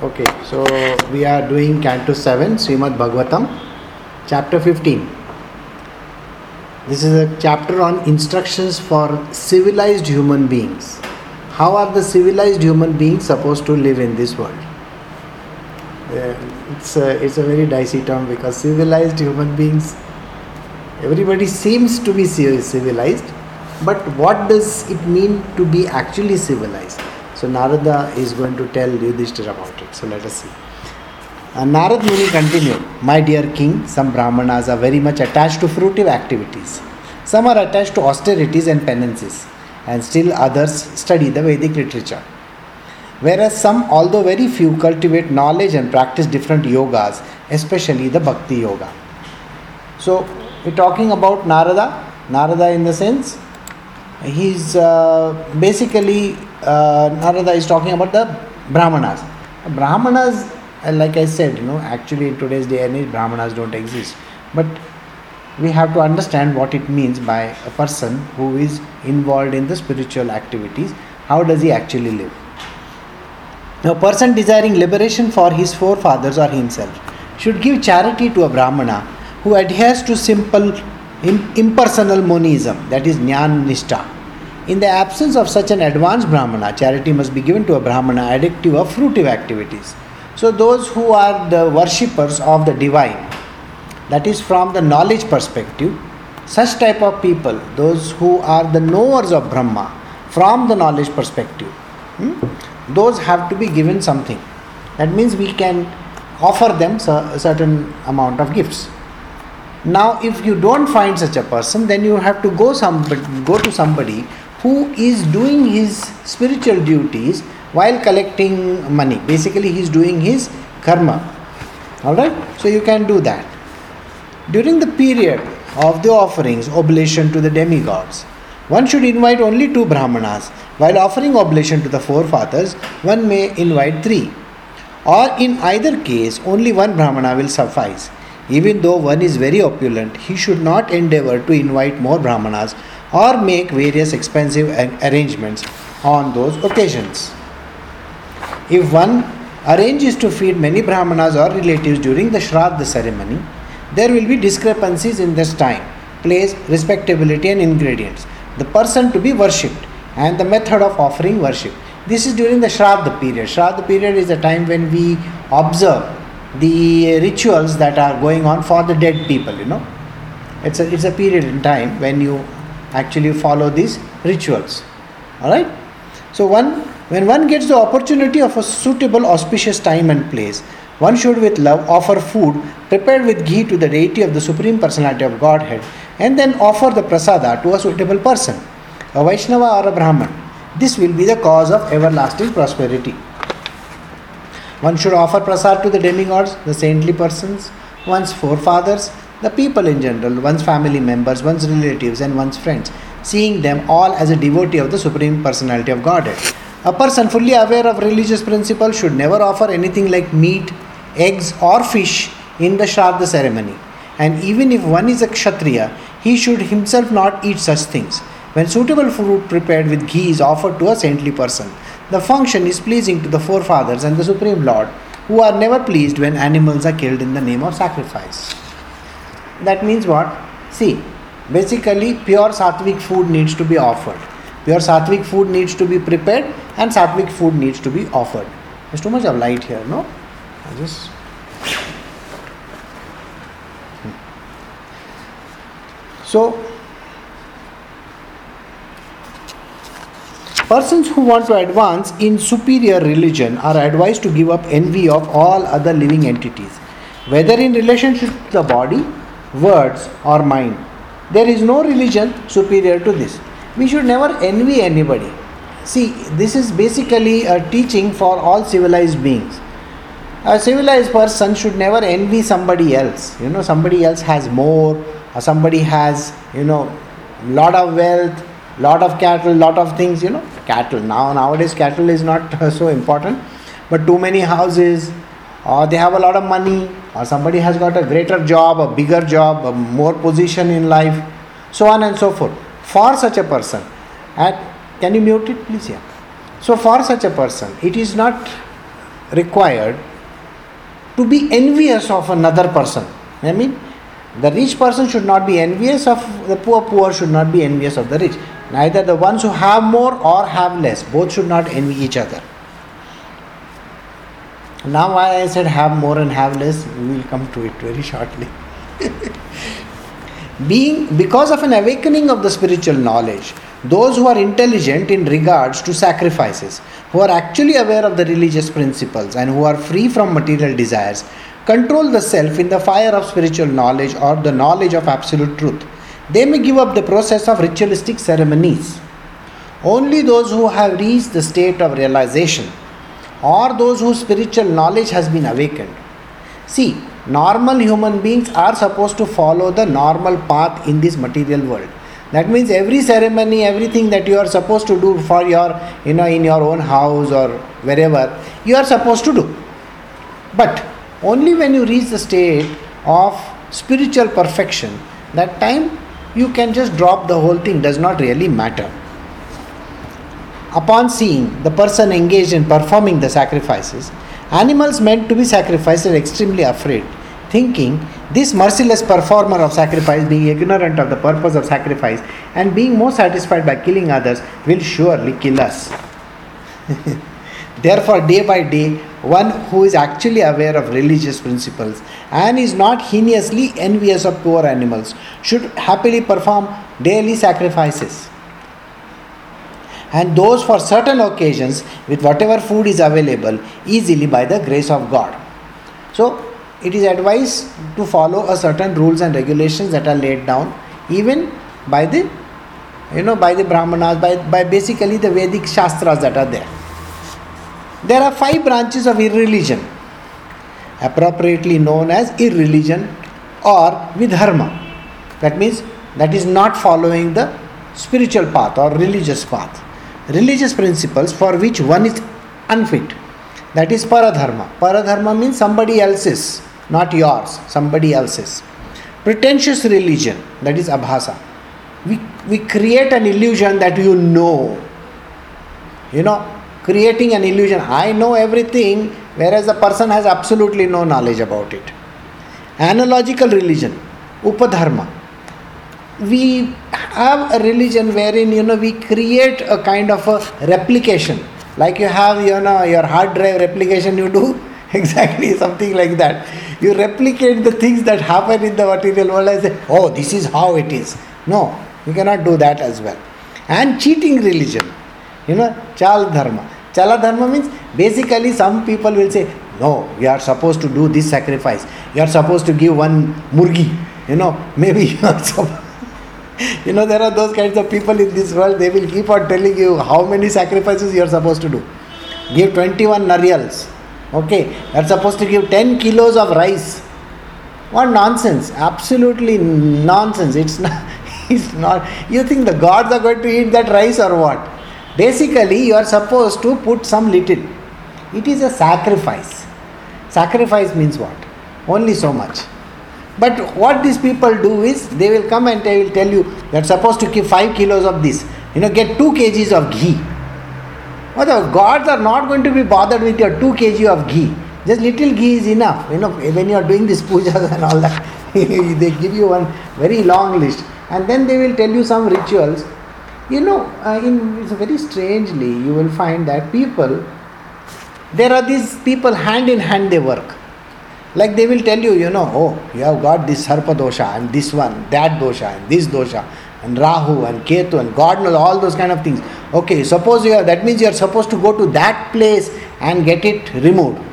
Okay, so we are doing Canto 7, Srimad Bhagavatam, chapter 15. This is a chapter on instructions for civilized human beings. How are the civilized human beings supposed to live in this world? Uh, it's, a, it's a very dicey term because civilized human beings, everybody seems to be civilized, but what does it mean to be actually civilized? So Narada is going to tell Yudhishthira about it. So let us see. Uh, Narad Muni continued, My dear king, some Brahmanas are very much attached to fruitive activities. Some are attached to austerities and penances, and still others study the Vedic literature. Whereas some, although very few, cultivate knowledge and practice different yogas, especially the Bhakti Yoga. So we're talking about Narada. Narada, in the sense, he's uh, basically uh, Narada is talking about the Brahmanas. Brahmanas, uh, like I said, you know, actually in today's day and age, Brahmanas don't exist. But we have to understand what it means by a person who is involved in the spiritual activities. How does he actually live? A person desiring liberation for his forefathers or himself should give charity to a Brahmana who adheres to simple impersonal monism, that is Jnana Nishta. In the absence of such an advanced Brahmana, charity must be given to a Brahmana addictive of fruitive activities. So, those who are the worshippers of the divine, that is from the knowledge perspective, such type of people, those who are the knowers of Brahma from the knowledge perspective, hmm, those have to be given something. That means we can offer them a certain amount of gifts. Now, if you don't find such a person, then you have to go some go to somebody who is doing his spiritual duties while collecting money. Basically, he is doing his karma. All right. So you can do that during the period of the offerings, oblation to the demigods. One should invite only two brahmanas. While offering oblation to the forefathers, one may invite three. Or in either case, only one brahmana will suffice. Even though one is very opulent, he should not endeavor to invite more brahmanas or make various expensive arrangements on those occasions. If one arranges to feed many brahmanas or relatives during the Shraddha ceremony, there will be discrepancies in this time, place, respectability, and ingredients. The person to be worshipped and the method of offering worship. This is during the Shraddha period. Shraddha period is a time when we observe the rituals that are going on for the dead people, you know. It's a, it's a period in time when you actually follow these rituals. Alright? So one when one gets the opportunity of a suitable auspicious time and place, one should with love offer food prepared with ghee to the deity of the Supreme Personality of Godhead and then offer the prasada to a suitable person, a Vaishnava or a Brahman. This will be the cause of everlasting prosperity. One should offer prasad to the demigods, the saintly persons, one's forefathers, the people in general, one's family members, one's relatives, and one's friends, seeing them all as a devotee of the Supreme Personality of Godhead. A person fully aware of religious principles should never offer anything like meat, eggs, or fish in the Shraddha ceremony. And even if one is a Kshatriya, he should himself not eat such things. When suitable food prepared with ghee is offered to a saintly person, the function is pleasing to the forefathers and the Supreme Lord, who are never pleased when animals are killed in the name of sacrifice. That means what? See, basically, pure sattvic food needs to be offered. Pure sattvic food needs to be prepared, and sattvic food needs to be offered. There's too much of light here, no? I just. Hmm. So, persons who want to advance in superior religion are advised to give up envy of all other living entities, whether in relationship to the body, words, or mind. There is no religion superior to this. We should never envy anybody. See, this is basically a teaching for all civilized beings. A civilized person should never envy somebody else. You know, somebody else has more, or somebody has, you know, lot of wealth, lot of cattle, lot of things, you know. Cattle. Now nowadays cattle is not so important, but too many houses, or they have a lot of money, or somebody has got a greater job, a bigger job, a more position in life, so on and so forth. For such a person, can you mute it, please? Yeah. So for such a person, it is not required to be envious of another person. I mean, the rich person should not be envious of the poor, poor should not be envious of the rich. Neither the ones who have more or have less, both should not envy each other. Now, why I said have more and have less, we will come to it very shortly. Being because of an awakening of the spiritual knowledge, those who are intelligent in regards to sacrifices, who are actually aware of the religious principles, and who are free from material desires, control the self in the fire of spiritual knowledge or the knowledge of absolute truth. They may give up the process of ritualistic ceremonies. Only those who have reached the state of realization or those whose spiritual knowledge has been awakened. See, normal human beings are supposed to follow the normal path in this material world. That means every ceremony, everything that you are supposed to do for your, you know, in your own house or wherever, you are supposed to do. But only when you reach the state of spiritual perfection, that time you can just drop the whole thing, does not really matter. Upon seeing the person engaged in performing the sacrifices, animals meant to be sacrificed are extremely afraid, thinking this merciless performer of sacrifice, being ignorant of the purpose of sacrifice and being more satisfied by killing others, will surely kill us. Therefore, day by day, one who is actually aware of religious principles and is not heinously envious of poor animals should happily perform daily sacrifices and those for certain occasions with whatever food is available easily by the grace of God. So, it is advised to follow a certain rules and regulations that are laid down even by the you know by the brahmanas by, by basically the vedic shastras that are there. There are five branches of irreligion appropriately known as irreligion or vidharma. That means that is not following the spiritual path or religious path religious principles for which one is unfit. That is paradharma. Paradharma means somebody else's, not yours, somebody else's. Pretentious religion, that is abhasa. We, we create an illusion that you know. You know, creating an illusion. I know everything, whereas the person has absolutely no knowledge about it. Analogical religion, upadharma we have a religion wherein you know we create a kind of a replication. Like you have you know your hard drive replication you do exactly something like that. You replicate the things that happen in the material world and say oh this is how it is. No you cannot do that as well. And cheating religion you know chal dharma. Chala dharma means basically some people will say no you are supposed to do this sacrifice. You are supposed to give one murgi you know maybe you are supposed you know, there are those kinds of people in this world, they will keep on telling you how many sacrifices you are supposed to do. Give 21 naryals. Okay, are supposed to give 10 kilos of rice. What nonsense! Absolutely nonsense. It's not. It's not. You think the gods are going to eat that rice or what? Basically, you are supposed to put some little. It is a sacrifice. Sacrifice means what? Only so much. But what these people do is they will come and they will tell you you're supposed to keep 5 kilos of this. You know, get 2 kgs of ghee. Well, the gods are not going to be bothered with your 2 kg of ghee. Just little ghee is enough. You know, when you are doing this pujas and all that, they give you one very long list. And then they will tell you some rituals. You know, uh, in very strangely, you will find that people, there are these people hand in hand they work like they will tell you, you know, oh, you have got this Sarpa dosha and this one, that dosha and this dosha and Rahu and Ketu and God knows all those kind of things. Okay, suppose you are, that means you are supposed to go to that place and get it removed.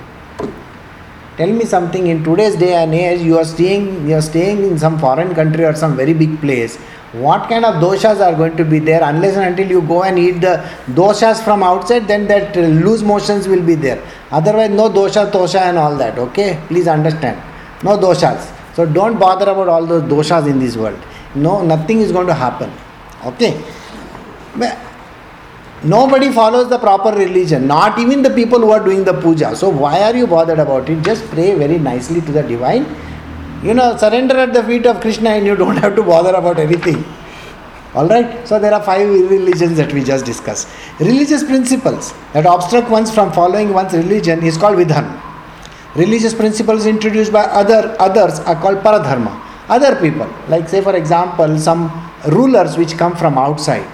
Tell me something in today's day and age, you are staying, you are staying in some foreign country or some very big place what kind of doshas are going to be there unless and until you go and eat the doshas from outside then that uh, loose motions will be there otherwise no dosha tosha and all that okay? Please understand. No doshas. So don't bother about all those doshas in this world. No nothing is going to happen okay? Nobody follows the proper religion not even the people who are doing the puja. So why are you bothered about it? Just pray very nicely to the divine. You know, surrender at the feet of Krishna and you don't have to bother about anything. All right. So there are five religions that we just discussed. Religious principles that obstruct one's from following one's religion is called vidharma. Religious principles introduced by other others are called paradharma. Other people, like say for example, some rulers which come from outside.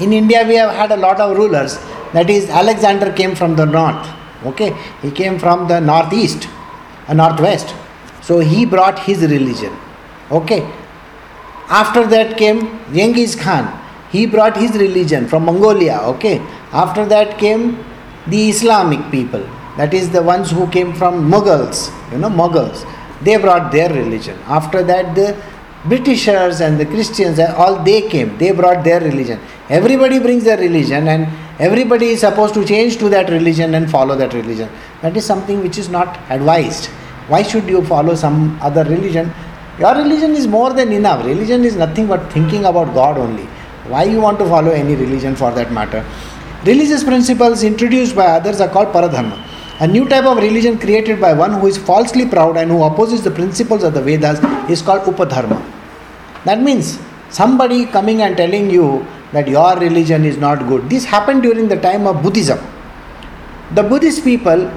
In India, we have had a lot of rulers. That is, Alexander came from the north. Okay, he came from the northeast, a northwest. So he brought his religion. Okay. After that came Genghis Khan. He brought his religion from Mongolia. Okay. After that came the Islamic people. That is the ones who came from Mughals. You know, Mughals. They brought their religion. After that, the Britishers and the Christians, all they came. They brought their religion. Everybody brings their religion, and everybody is supposed to change to that religion and follow that religion. That is something which is not advised. Why should you follow some other religion? Your religion is more than enough. Religion is nothing but thinking about God only. Why you want to follow any religion for that matter? Religious principles introduced by others are called paradharma. A new type of religion created by one who is falsely proud and who opposes the principles of the Vedas is called upadharma. That means somebody coming and telling you that your religion is not good. This happened during the time of Buddhism. The Buddhist people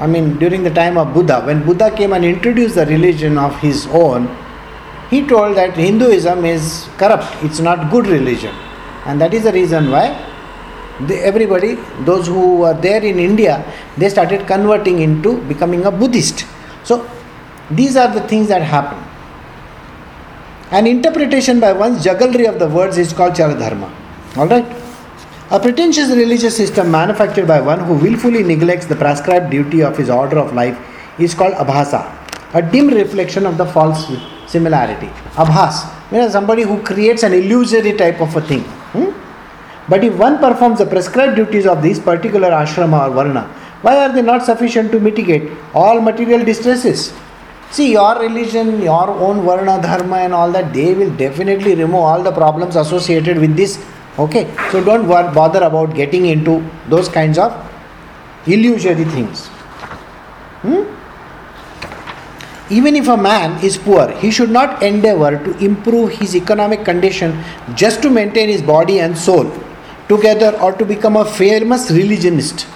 I mean, during the time of Buddha, when Buddha came and introduced the religion of his own, he told that Hinduism is corrupt, it's not good religion. And that is the reason why everybody, those who were there in India, they started converting into becoming a Buddhist. So, these are the things that happen. An interpretation by one's jugglery of the words is called chaladharma. Alright? A pretentious religious system manufactured by one who willfully neglects the prescribed duty of his order of life is called abhasa, a dim reflection of the false similarity. Abhas, means somebody who creates an illusory type of a thing. Hmm? But if one performs the prescribed duties of this particular ashrama or varna, why are they not sufficient to mitigate all material distresses? See, your religion, your own varna, dharma, and all that, they will definitely remove all the problems associated with this Okay, so don't bother about getting into those kinds of illusory things. Hmm? Even if a man is poor, he should not endeavor to improve his economic condition just to maintain his body and soul together or to become a famous religionist.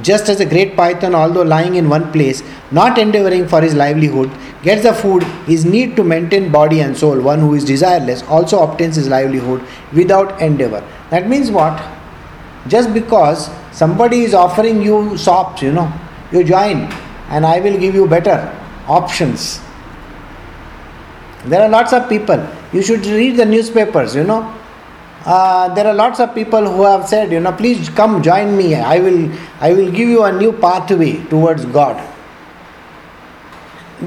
Just as a great python, although lying in one place, not endeavoring for his livelihood, gets the food his need to maintain body and soul, one who is desireless also obtains his livelihood without endeavor. That means what? Just because somebody is offering you sops, you know, you join and I will give you better options. There are lots of people. You should read the newspapers, you know uh, there are lots of people who have said, you know, please come join me. I will, I will give you a new pathway towards God.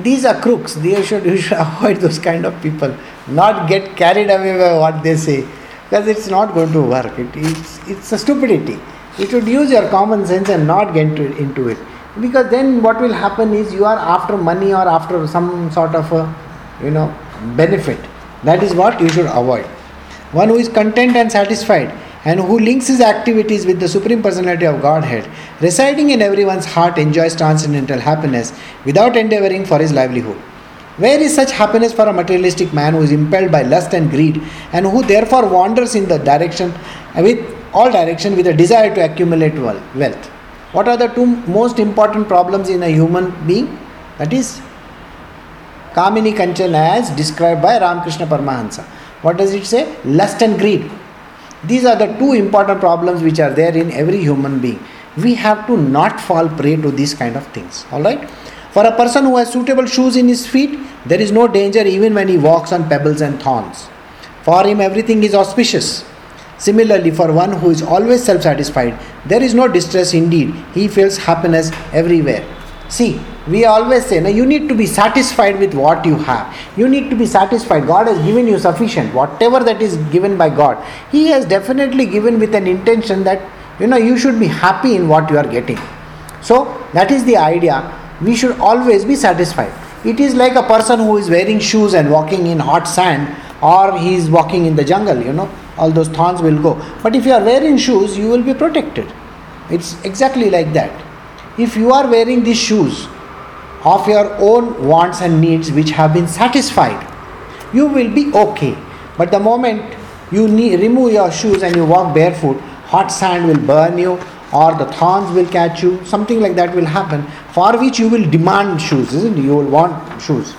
These are crooks. They should, you should avoid those kind of people. Not get carried away by what they say, because it's not going to work. It, it's, it's a stupidity. You should use your common sense and not get into, into it. Because then what will happen is you are after money or after some sort of a, you know, benefit. That is what you should avoid one who is content and satisfied, and who links his activities with the Supreme Personality of Godhead, residing in everyone's heart, enjoys transcendental happiness without endeavoring for his livelihood. Where is such happiness for a materialistic man who is impelled by lust and greed, and who therefore wanders in the direction with all direction with a desire to accumulate wealth? What are the two most important problems in a human being? That is Kamini Kanchan as described by Ramakrishna Paramahansa. What does it say? Lust and greed. These are the two important problems which are there in every human being. We have to not fall prey to these kind of things. Alright? For a person who has suitable shoes in his feet, there is no danger even when he walks on pebbles and thorns. For him, everything is auspicious. Similarly, for one who is always self satisfied, there is no distress indeed. He feels happiness everywhere. See, we always say, now you need to be satisfied with what you have. You need to be satisfied. God has given you sufficient. Whatever that is given by God, He has definitely given with an intention that you know you should be happy in what you are getting. So that is the idea. We should always be satisfied. It is like a person who is wearing shoes and walking in hot sand, or he is walking in the jungle. You know, all those thorns will go. But if you are wearing shoes, you will be protected. It's exactly like that. If you are wearing these shoes, of your own wants and needs which have been satisfied, you will be okay. But the moment you need, remove your shoes and you walk barefoot, hot sand will burn you or the thorns will catch you, something like that will happen, for which you will demand shoes, isn't it? You will want shoes.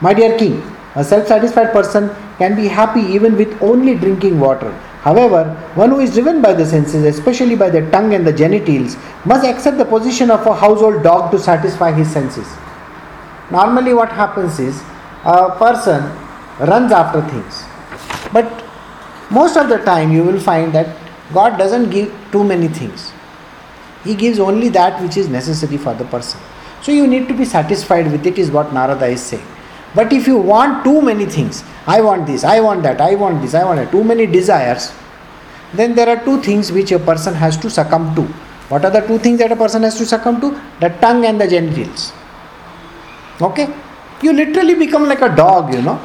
My dear king, a self satisfied person can be happy even with only drinking water. However, one who is driven by the senses, especially by the tongue and the genitals, must accept the position of a household dog to satisfy his senses. Normally, what happens is a person runs after things, but most of the time you will find that God doesn't give too many things. He gives only that which is necessary for the person. So you need to be satisfied with it, is what Narada is saying. But if you want too many things, I want this, I want that, I want this, I want that, too many desires, then there are two things which a person has to succumb to. What are the two things that a person has to succumb to? The tongue and the genitals. Okay? You literally become like a dog, you know.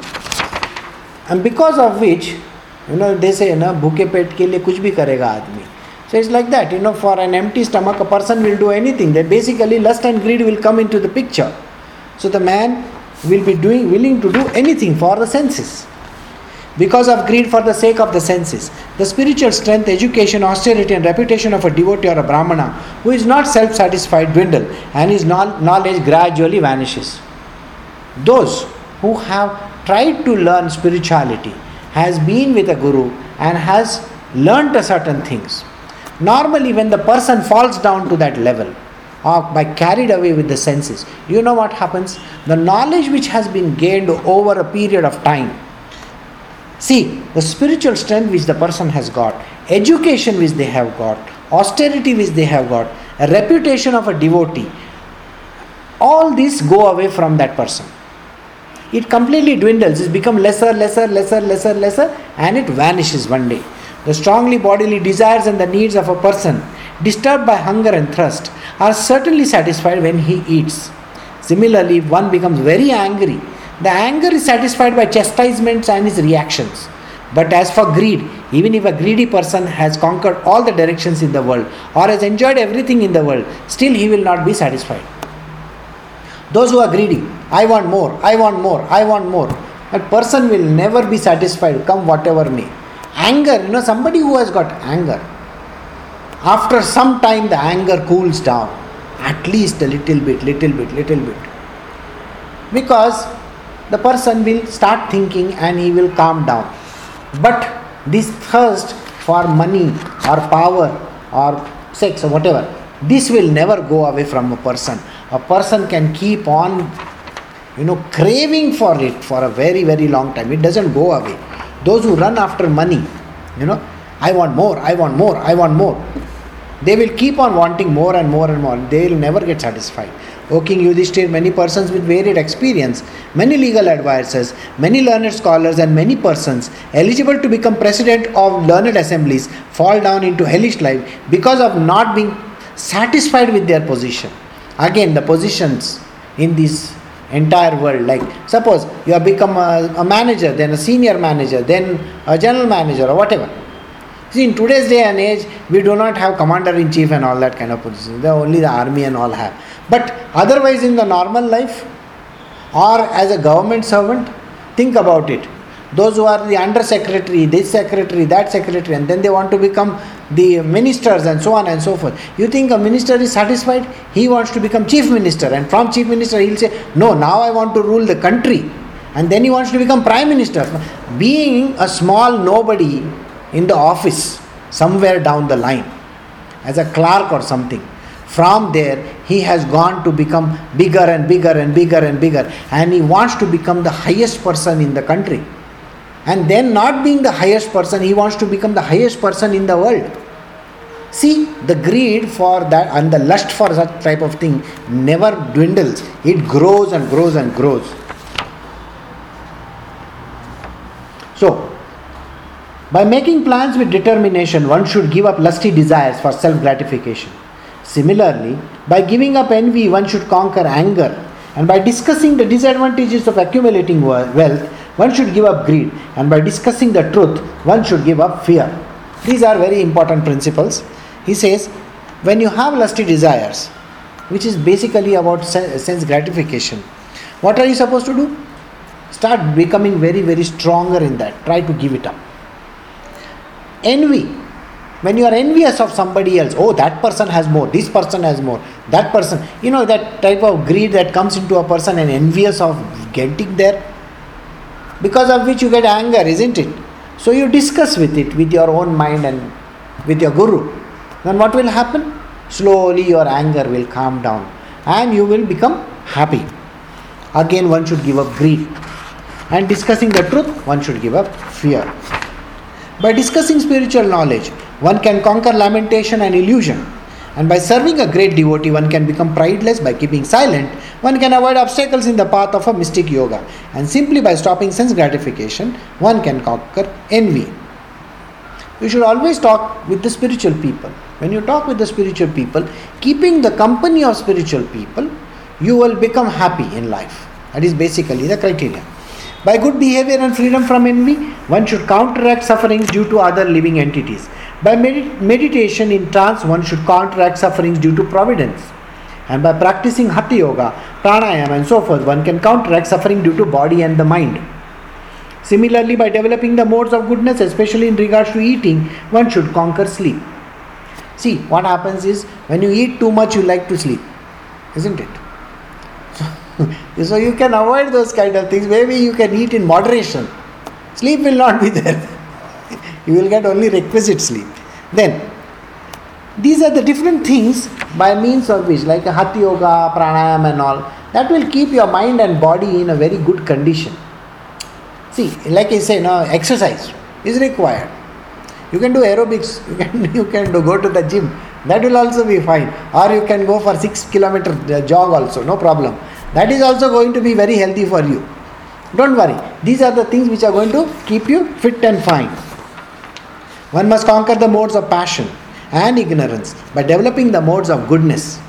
And because of which, you know, they say, na, bhuke pet ke liye kuch bhi karega aadmi. So it's like that, you know, for an empty stomach, a person will do anything. That basically lust and greed will come into the picture. So the man will be doing willing to do anything for the senses. Because of greed for the sake of the senses. The spiritual strength education austerity and reputation of a devotee or a brahmana who is not self-satisfied dwindle and his knowledge gradually vanishes. Those who have tried to learn spirituality has been with a guru and has learnt certain things. Normally when the person falls down to that level or by carried away with the senses. You know what happens? The knowledge which has been gained over a period of time. See, the spiritual strength which the person has got, education which they have got, austerity which they have got, a reputation of a devotee, all these go away from that person. It completely dwindles, it becomes lesser, lesser, lesser, lesser, lesser, and it vanishes one day. The strongly bodily desires and the needs of a person disturbed by hunger and thirst, are certainly satisfied when he eats. Similarly, if one becomes very angry, the anger is satisfied by chastisements and his reactions. But as for greed, even if a greedy person has conquered all the directions in the world or has enjoyed everything in the world, still he will not be satisfied. Those who are greedy, I want more, I want more, I want more. That person will never be satisfied, come whatever may. Anger, you know, somebody who has got anger, after some time, the anger cools down, at least a little bit, little bit, little bit. Because the person will start thinking and he will calm down. But this thirst for money or power or sex or whatever, this will never go away from a person. A person can keep on, you know, craving for it for a very, very long time. It doesn't go away. Those who run after money, you know, I want more, I want more, I want more. They will keep on wanting more and more and more. They will never get satisfied. O King Yudhishthir, many persons with varied experience, many legal advisors, many learned scholars, and many persons eligible to become president of learned assemblies fall down into hellish life because of not being satisfied with their position. Again, the positions in this entire world like suppose you have become a, a manager then a senior manager then a general manager or whatever See, in today's day and age, we do not have commander in chief and all that kind of positions. Only the army and all have. But otherwise, in the normal life, or as a government servant, think about it. Those who are the under secretary, this secretary, that secretary, and then they want to become the ministers and so on and so forth. You think a minister is satisfied? He wants to become chief minister, and from chief minister, he'll say, No, now I want to rule the country. And then he wants to become prime minister. Being a small nobody in the office somewhere down the line as a clerk or something. From there, he has gone to become bigger and bigger and bigger and bigger, and he wants to become the highest person in the country. And then, not being the highest person, he wants to become the highest person in the world. See, the greed for that and the lust for such type of thing never dwindles, it grows and grows and grows. So, by making plans with determination, one should give up lusty desires for self gratification. Similarly, by giving up envy, one should conquer anger. And by discussing the disadvantages of accumulating wealth, one should give up greed. And by discussing the truth, one should give up fear. These are very important principles. He says, when you have lusty desires, which is basically about sense gratification, what are you supposed to do? Start becoming very, very stronger in that. Try to give it up. Envy. When you are envious of somebody else, oh, that person has more, this person has more, that person, you know, that type of greed that comes into a person and envious of getting there, because of which you get anger, isn't it? So you discuss with it, with your own mind and with your guru. Then what will happen? Slowly your anger will calm down and you will become happy. Again, one should give up greed. And discussing the truth, one should give up fear. By discussing spiritual knowledge, one can conquer lamentation and illusion. And by serving a great devotee, one can become prideless by keeping silent. One can avoid obstacles in the path of a mystic yoga. And simply by stopping sense gratification, one can conquer envy. You should always talk with the spiritual people. When you talk with the spiritual people, keeping the company of spiritual people, you will become happy in life. That is basically the criteria. By good behavior and freedom from envy, one should counteract sufferings due to other living entities. By med- meditation in trance, one should counteract sufferings due to providence. And by practicing Hatha Yoga, Pranayama, and so forth, one can counteract suffering due to body and the mind. Similarly, by developing the modes of goodness, especially in regards to eating, one should conquer sleep. See, what happens is when you eat too much, you like to sleep, isn't it? So, you can avoid those kind of things. Maybe you can eat in moderation. Sleep will not be there. you will get only requisite sleep. Then, these are the different things by means of which, like Hatha Yoga, Pranayama, and all, that will keep your mind and body in a very good condition. See, like I say, now exercise is required. You can do aerobics, you can, you can do, go to the gym, that will also be fine. Or you can go for six kilometer uh, jog also, no problem. That is also going to be very healthy for you. Don't worry. These are the things which are going to keep you fit and fine. One must conquer the modes of passion and ignorance by developing the modes of goodness.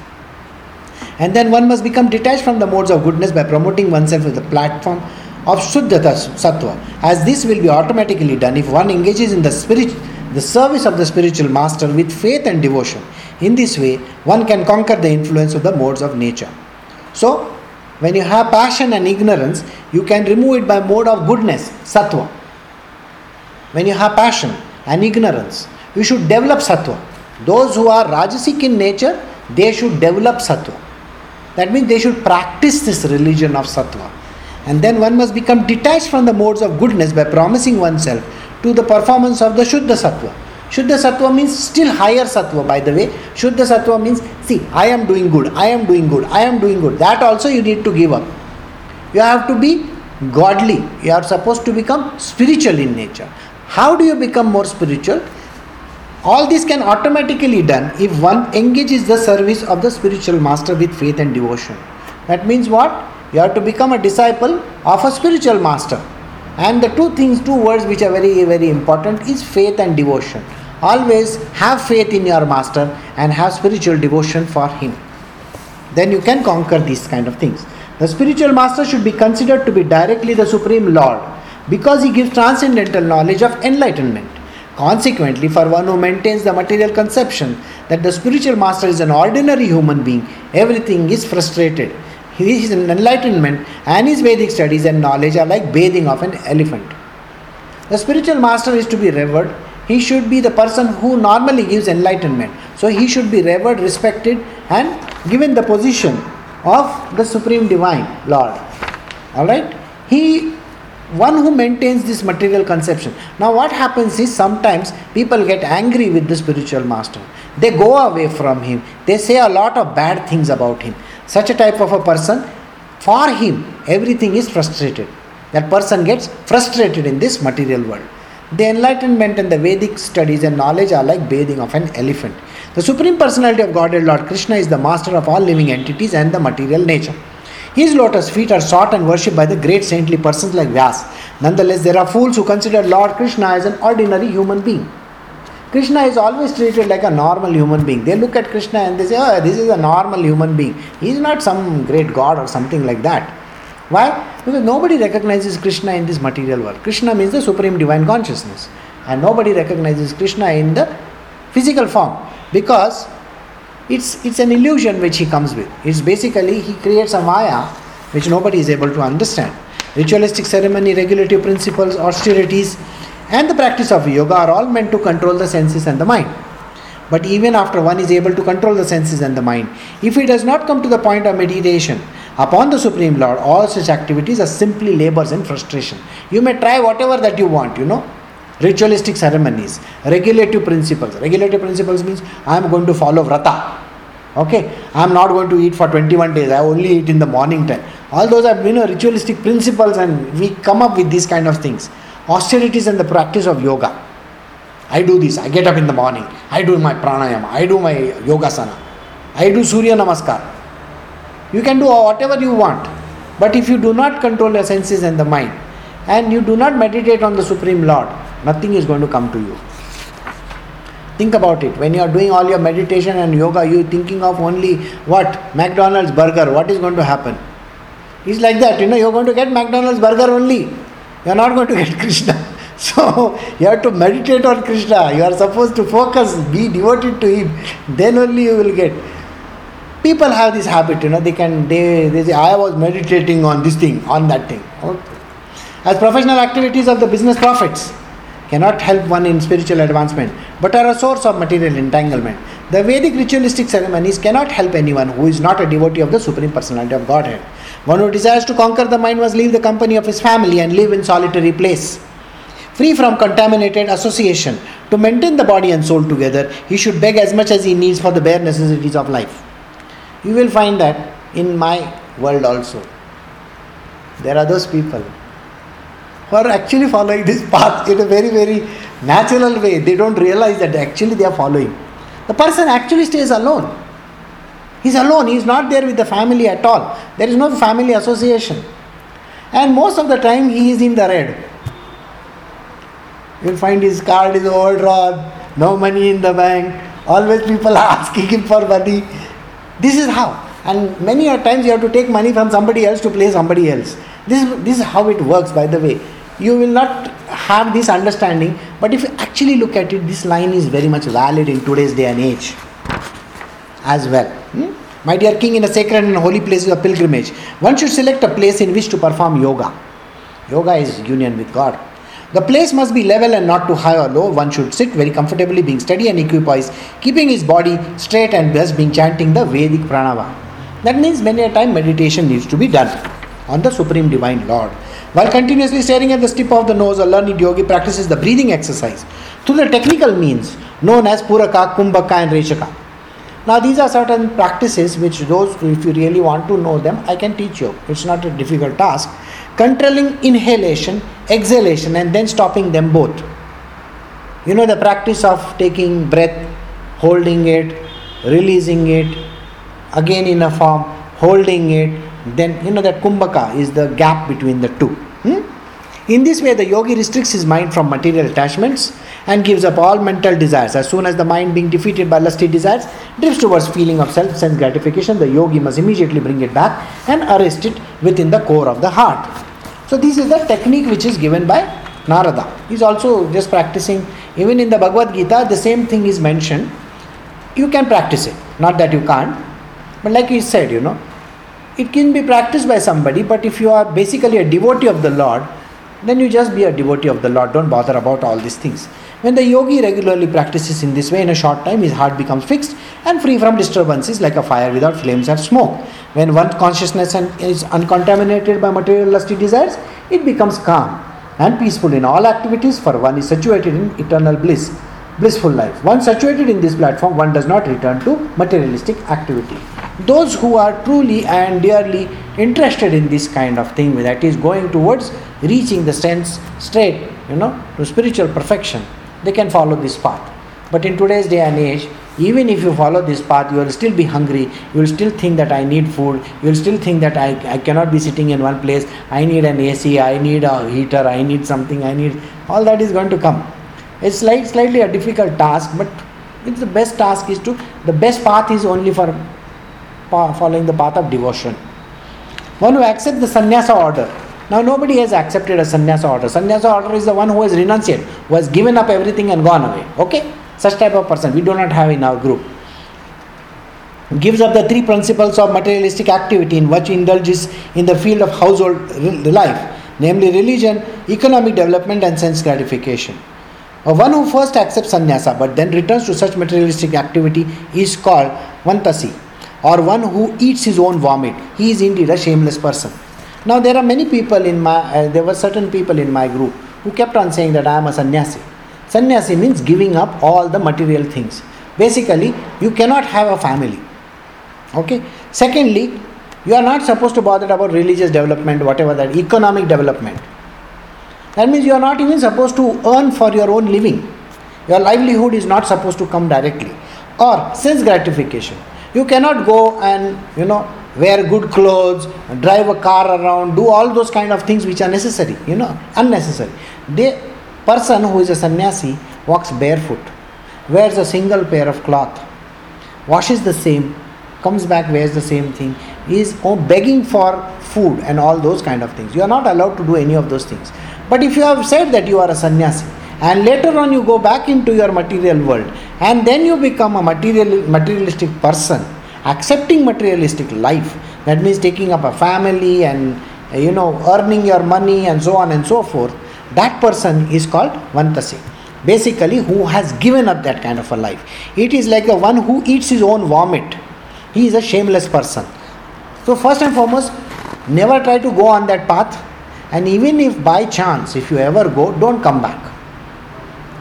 And then one must become detached from the modes of goodness by promoting oneself with the platform of Shuddha Sattva, as this will be automatically done if one engages in the spirit, the service of the spiritual master with faith and devotion. In this way, one can conquer the influence of the modes of nature. So, when you have passion and ignorance, you can remove it by mode of goodness, sattva. When you have passion and ignorance, you should develop sattva. Those who are rajasic in nature, they should develop sattva. That means they should practice this religion of sattva. And then one must become detached from the modes of goodness by promising oneself to the performance of the Shuddha Sattva. Shuddha Sattva means still higher Sattva, by the way. Shuddha Sattva means, see, I am doing good, I am doing good, I am doing good. That also you need to give up. You have to be godly. You are supposed to become spiritual in nature. How do you become more spiritual? All this can automatically done if one engages the service of the spiritual master with faith and devotion. That means what? You have to become a disciple of a spiritual master. And the two things, two words which are very, very important is faith and devotion. Always have faith in your master and have spiritual devotion for him. Then you can conquer these kind of things. The spiritual master should be considered to be directly the Supreme Lord because he gives transcendental knowledge of enlightenment. Consequently, for one who maintains the material conception that the spiritual master is an ordinary human being, everything is frustrated his enlightenment and his Vedic studies and knowledge are like bathing of an elephant. The spiritual master is to be revered. He should be the person who normally gives enlightenment. So he should be revered, respected, and given the position of the Supreme Divine Lord. Alright? He one who maintains this material conception. Now, what happens is sometimes people get angry with the spiritual master. They go away from him. They say a lot of bad things about him such a type of a person, for him, everything is frustrated. That person gets frustrated in this material world. The enlightenment and the Vedic studies and knowledge are like bathing of an elephant. The Supreme Personality of Godhead, Lord Krishna, is the master of all living entities and the material nature. His lotus feet are sought and worshipped by the great saintly persons like Vyas. Nonetheless, there are fools who consider Lord Krishna as an ordinary human being. Krishna is always treated like a normal human being. They look at Krishna and they say, oh, this is a normal human being. He is not some great god or something like that. Why? Because nobody recognizes Krishna in this material world. Krishna means the supreme divine consciousness. And nobody recognizes Krishna in the physical form because it's, it's an illusion which he comes with. It's basically he creates a Maya which nobody is able to understand. Ritualistic ceremony, regulative principles, austerities, and the practice of yoga are all meant to control the senses and the mind. But even after one is able to control the senses and the mind, if he does not come to the point of meditation upon the Supreme Lord, all such activities are simply labors and frustration. You may try whatever that you want, you know. Ritualistic ceremonies, regulative principles. Regulative principles means I am going to follow vrata. Okay, I am not going to eat for 21 days. I only eat in the morning time. All those are you know ritualistic principles, and we come up with these kind of things. Austerities and the practice of yoga I do this, I get up in the morning, I do my pranayama, I do my yogasana, I do Surya Namaskar. You can do whatever you want, but if you do not control your senses and the mind, and you do not meditate on the Supreme Lord, nothing is going to come to you. Think about it. When you are doing all your meditation and yoga, you thinking of only what? McDonald's burger. What is going to happen? It's like that, you know, you're going to get McDonald's burger only. You're not going to get Krishna. So you have to meditate on Krishna. You are supposed to focus, be devoted to Him. Then only you will get. People have this habit, you know, they can, they, they say, I was meditating on this thing, on that thing. Okay. As professional activities of the business profits cannot help one in spiritual advancement, but are a source of material entanglement. The Vedic ritualistic ceremonies cannot help anyone who is not a devotee of the Supreme Personality of Godhead. One who desires to conquer the mind must leave the company of his family and live in solitary place free from contaminated association. To maintain the body and soul together, he should beg as much as he needs for the bare necessities of life. You will find that in my world also. There are those people who are actually following this path in a very, very natural way. They don't realize that actually they are following. The person actually stays alone. He's alone, he's not there with the family at all. There is no family association. And most of the time he is in the red You'll find his card is overdrawn, no money in the bank. Always people are asking him for money. This is how. And many a times you have to take money from somebody else to play somebody else. This, this is how it works, by the way. You will not have this understanding, but if you actually look at it, this line is very much valid in today's day and age as well. Hmm? My dear king, in a sacred and holy place of pilgrimage, one should select a place in which to perform yoga. Yoga is union with God. The place must be level and not too high or low. One should sit very comfortably, being steady and equipoised, keeping his body straight and thus being chanting the Vedic pranava. That means many a time meditation needs to be done on the Supreme Divine Lord. While continuously staring at the tip of the nose, a learned yogi practices the breathing exercise through the technical means known as Puraka, Kumbhaka, and Rechaka. Now, these are certain practices which, those, if you really want to know them, I can teach you. It's not a difficult task controlling inhalation, exhalation, and then stopping them both. You know the practice of taking breath, holding it, releasing it, again in a form, holding it, then you know that kumbhaka is the gap between the two. Hmm? In this way, the yogi restricts his mind from material attachments and gives up all mental desires. As soon as the mind, being defeated by lusty desires, drifts towards feeling of self sense gratification, the yogi must immediately bring it back and arrest it within the core of the heart. So, this is the technique which is given by Narada. He is also just practicing, even in the Bhagavad Gita, the same thing is mentioned. You can practice it, not that you can't, but like he said, you know, it can be practiced by somebody, but if you are basically a devotee of the Lord, then you just be a devotee of the Lord. Don't bother about all these things. When the yogi regularly practices in this way, in a short time his heart becomes fixed and free from disturbances like a fire without flames and smoke. When one's consciousness is uncontaminated by material lusty desires, it becomes calm and peaceful in all activities, for one is situated in eternal bliss, blissful life. Once situated in this platform, one does not return to materialistic activity. Those who are truly and dearly interested in this kind of thing, that is going towards reaching the sense straight, you know, to spiritual perfection, they can follow this path. But in today's day and age, even if you follow this path, you will still be hungry. You will still think that I need food. You will still think that I, I cannot be sitting in one place. I need an AC. I need a heater. I need something. I need all that is going to come. It's like slightly a difficult task, but it's the best task is to the best path is only for following the path of devotion. One who accepts the sannyasa order now nobody has accepted a sannyasa order. Sannyasa order is the one who has renunciated, who has given up everything and gone away. Okay? Such type of person we do not have in our group. Gives up the three principles of materialistic activity in which indulges in the field of household life namely religion, economic development, and sense gratification. One who first accepts sannyasa but then returns to such materialistic activity is called vantasi, or one who eats his own vomit. He is indeed a shameless person. Now there are many people in my, uh, there were certain people in my group who kept on saying that I am a sannyasi. Sannyasi means giving up all the material things. Basically, you cannot have a family. Okay. Secondly, you are not supposed to bother about religious development, whatever that, economic development. That means you are not even supposed to earn for your own living. Your livelihood is not supposed to come directly. Or sense gratification. You cannot go and, you know, wear good clothes, drive a car around, do all those kind of things which are necessary, you know, unnecessary. The person who is a sannyasi walks barefoot, wears a single pair of cloth, washes the same, comes back, wears the same thing, is oh, begging for food and all those kind of things. You are not allowed to do any of those things. But if you have said that you are a sannyasi, and later on you go back into your material world, and then you become a material materialistic person, accepting materialistic life. That means taking up a family and you know earning your money and so on and so forth. That person is called vantasi. Basically who has given up that kind of a life. It is like the one who eats his own vomit. He is a shameless person. So first and foremost never try to go on that path. And even if by chance if you ever go don't come back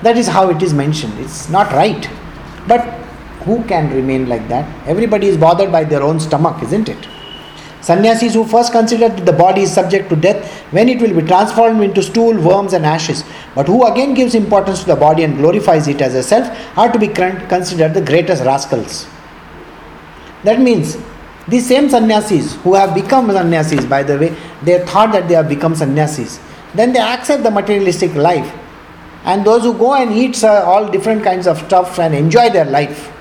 that is how it is mentioned it's not right but who can remain like that? Everybody is bothered by their own stomach, isn't it? Sannyasis who first consider that the body is subject to death when it will be transformed into stool, worms, and ashes, but who again gives importance to the body and glorifies it as a self, are to be considered the greatest rascals. That means these same sannyasis who have become sannyasis, by the way, they thought that they have become sannyasis. Then they accept the materialistic life. And those who go and eat uh, all different kinds of stuff and enjoy their life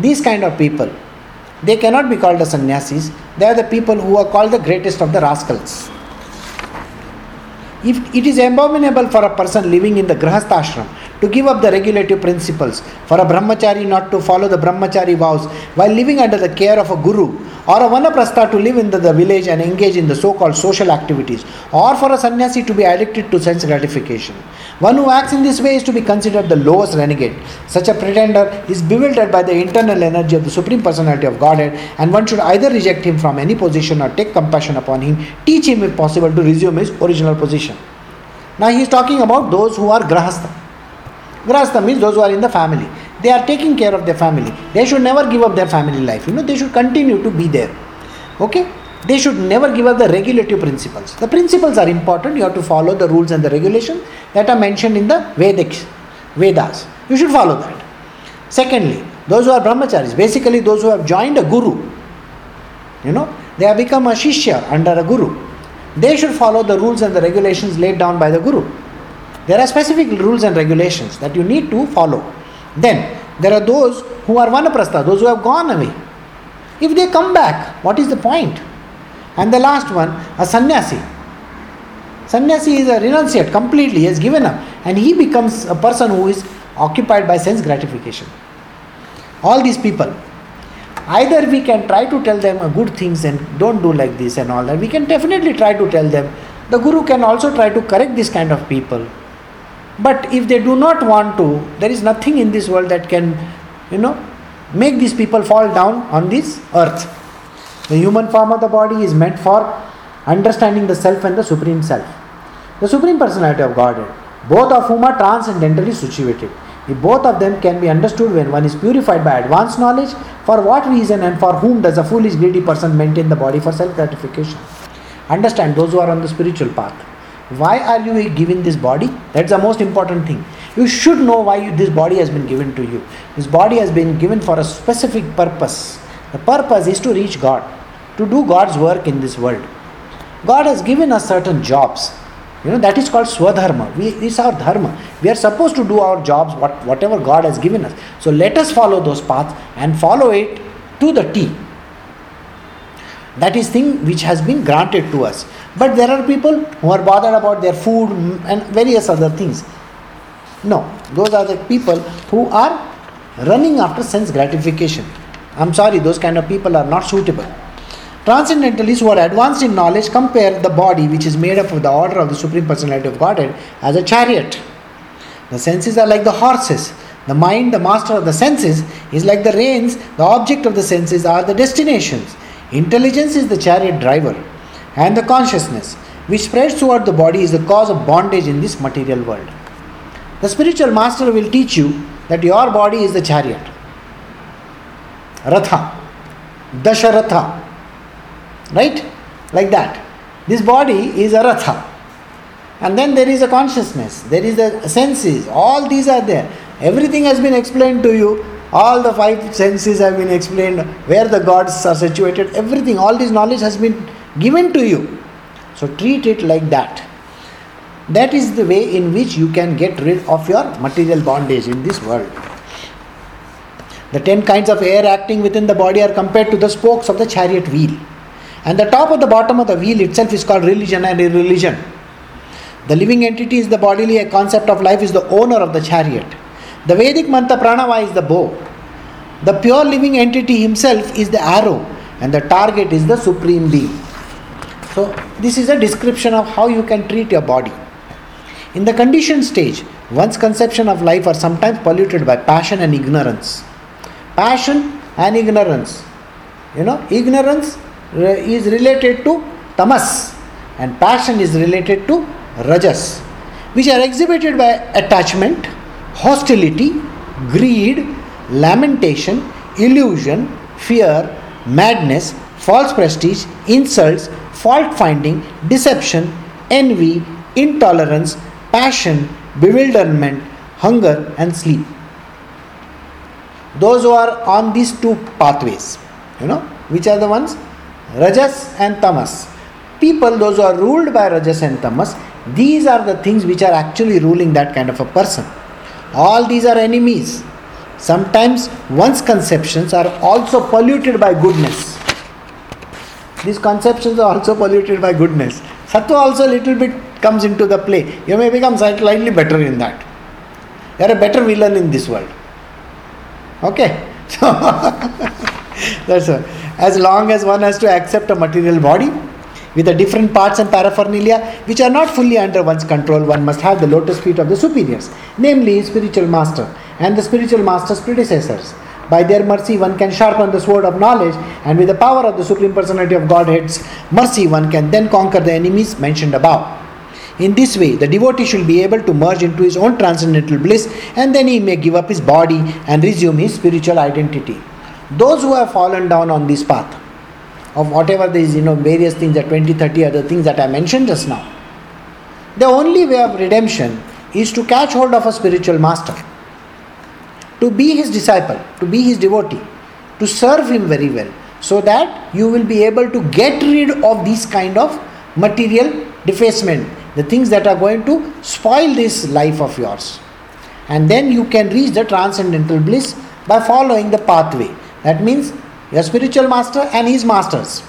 these kind of people, they cannot be called as sannyasis. They are the people who are called the greatest of the rascals. If it is abominable for a person living in the grahastha ashram to give up the regulative principles, for a brahmachari not to follow the brahmachari vows while living under the care of a guru, or a vanaprastha to live in the, the village and engage in the so called social activities, or for a sannyasi to be addicted to sense gratification. One who acts in this way is to be considered the lowest renegade. Such a pretender is bewildered by the internal energy of the Supreme Personality of Godhead, and one should either reject him from any position or take compassion upon him, teach him if possible to resume his original position. Now he is talking about those who are grahastha. Grahastha means those who are in the family. They are taking care of their family. They should never give up their family life. You know, they should continue to be there. Okay? They should never give up the regulative principles. The principles are important. You have to follow the rules and the regulations that are mentioned in the Vedic Vedas. You should follow that. Secondly, those who are brahmacharis, basically those who have joined a guru, you know, they have become a shishya under a guru. They should follow the rules and the regulations laid down by the guru. There are specific rules and regulations that you need to follow. Then there are those who are vanaprastha, those who have gone away. If they come back, what is the point? And the last one, a sannyasi. Sannyasi is a renunciate completely, he has given up, and he becomes a person who is occupied by sense gratification. All these people, either we can try to tell them good things and don't do like this and all that. We can definitely try to tell them. The guru can also try to correct this kind of people. But if they do not want to, there is nothing in this world that can, you know, make these people fall down on this earth. The human form of the body is meant for understanding the self and the supreme self. The supreme personality of Godhead, both of whom are transcendently situated. If both of them can be understood when one is purified by advanced knowledge, for what reason and for whom does a foolish greedy person maintain the body for self gratification? Understand those who are on the spiritual path. Why are you given this body? That's the most important thing. You should know why you, this body has been given to you. This body has been given for a specific purpose. The purpose is to reach God to do God's work in this world. God has given us certain jobs. You know, that is called swadharma. We, it's our dharma. We are supposed to do our jobs, what, whatever God has given us. So let us follow those paths and follow it to the T. That is thing which has been granted to us. But there are people who are bothered about their food and various other things. No, those are the people who are running after sense gratification. I'm sorry, those kind of people are not suitable. Transcendentalists who are advanced in knowledge compare the body, which is made up of the order of the Supreme Personality of Godhead, as a chariot. The senses are like the horses. The mind, the master of the senses, is like the reins. The object of the senses are the destinations. Intelligence is the chariot driver, and the consciousness, which spreads throughout the body, is the cause of bondage in this material world. The spiritual master will teach you that your body is the chariot. Ratha, Dasharatha, right? Like that. This body is a Ratha. And then there is a consciousness, there is the senses, all these are there. Everything has been explained to you. All the five senses have been explained, where the gods are situated, everything, all this knowledge has been given to you. So treat it like that. That is the way in which you can get rid of your material bondage in this world. The ten kinds of air acting within the body are compared to the spokes of the chariot wheel. And the top of the bottom of the wheel itself is called religion and irreligion. The living entity is the bodily a concept of life is the owner of the chariot. The Vedic mantra pranava is the bow. The pure living entity himself is the arrow and the target is the supreme being. So this is a description of how you can treat your body. In the conditioned stage, one's conception of life are sometimes polluted by passion and ignorance. Passion and ignorance. You know, ignorance is related to tamas and passion is related to rajas, which are exhibited by attachment, hostility, greed, lamentation, illusion, fear, madness, false prestige, insults, fault finding, deception, envy, intolerance, passion, bewilderment, hunger, and sleep. Those who are on these two pathways, you know, which are the ones? Rajas and Tamas. People, those who are ruled by Rajas and Tamas, these are the things which are actually ruling that kind of a person. All these are enemies. Sometimes one's conceptions are also polluted by goodness. These conceptions are also polluted by goodness. Sattva also a little bit comes into the play. You may become slightly better in that. You are a better villain in this world. Okay? So that's all. As long as one has to accept a material body with the different parts and paraphernalia which are not fully under one's control, one must have the lotus feet of the superiors, namely spiritual master and the spiritual master's predecessors. By their mercy, one can sharpen the sword of knowledge, and with the power of the Supreme Personality of Godhead's mercy, one can then conquer the enemies mentioned above. In this way, the devotee should be able to merge into his own transcendental bliss, and then he may give up his body and resume his spiritual identity. Those who have fallen down on this path of whatever these, you know, various things, the 20, 30 other things that I mentioned just now, the only way of redemption is to catch hold of a spiritual master to be his disciple, to be his devotee, to serve him very well, so that you will be able to get rid of this kind of material defacement, the things that are going to spoil this life of yours. And then you can reach the transcendental bliss by following the pathway. That means your spiritual master and his masters.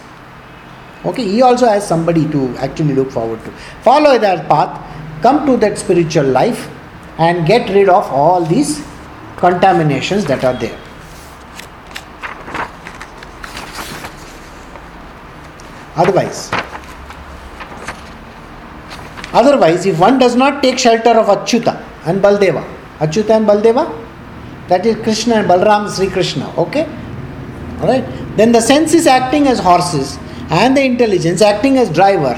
Okay, he also has somebody to actually look forward to. Follow that path, come to that spiritual life, and get rid of all these contaminations that are there. Otherwise, otherwise, if one does not take shelter of Achyuta and Baldeva, Achyuta and Baldeva, that is Krishna and Balram Sri Krishna, okay? Alright? Then the senses acting as horses and the intelligence acting as driver,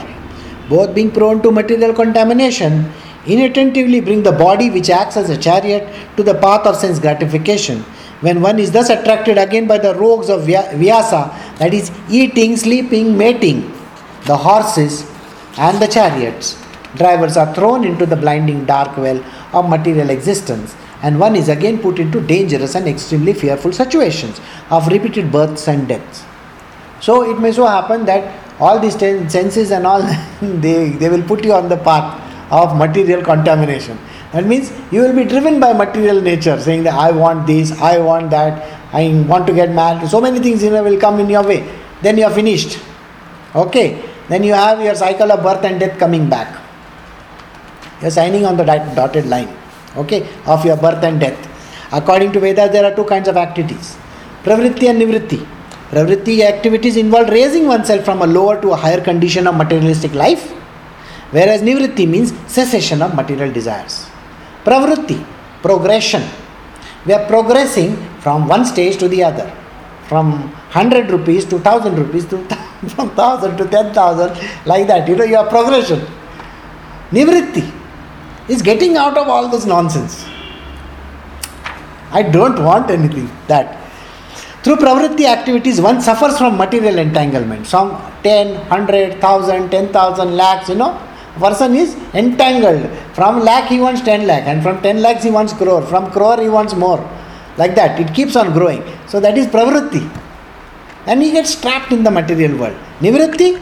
both being prone to material contamination, inattentively bring the body which acts as a chariot to the path of sense gratification. When one is thus attracted again by the rogues of vishaya, that is, eating, sleeping, mating, the horses and the chariots, drivers are thrown into the blinding dark well of material existence, and one is again put into dangerous and extremely fearful situations of repeated births and deaths. So it may so happen that all these ten senses and all they, they will put you on the path of material contamination. That means you will be driven by material nature, saying that I want this, I want that, I want to get married. So many things you know, will come in your way. Then you are finished. Okay. Then you have your cycle of birth and death coming back. You are signing on the dotted line. Okay, of your birth and death. According to Vedas, there are two kinds of activities. Pravritti and Nivritti. Pravritti activities involve raising oneself from a lower to a higher condition of materialistic life, whereas Nivritti means cessation of material desires. Pravritti, progression. We are progressing from one stage to the other, from 100 rupees to 1000 rupees to from 1000 to 10,000, like that. You know, your progression. Nivritti is getting out of all this nonsense. I don't want anything that. Through pravritti activities, one suffers from material entanglement. Some 10, 100, 1000, 10,000 lakhs, you know. Person is entangled. From lakh he wants 10 lakh, and from 10 lakhs he wants crore. From crore he wants more. Like that. It keeps on growing. So that is pravritti. And he gets trapped in the material world. Nivritti,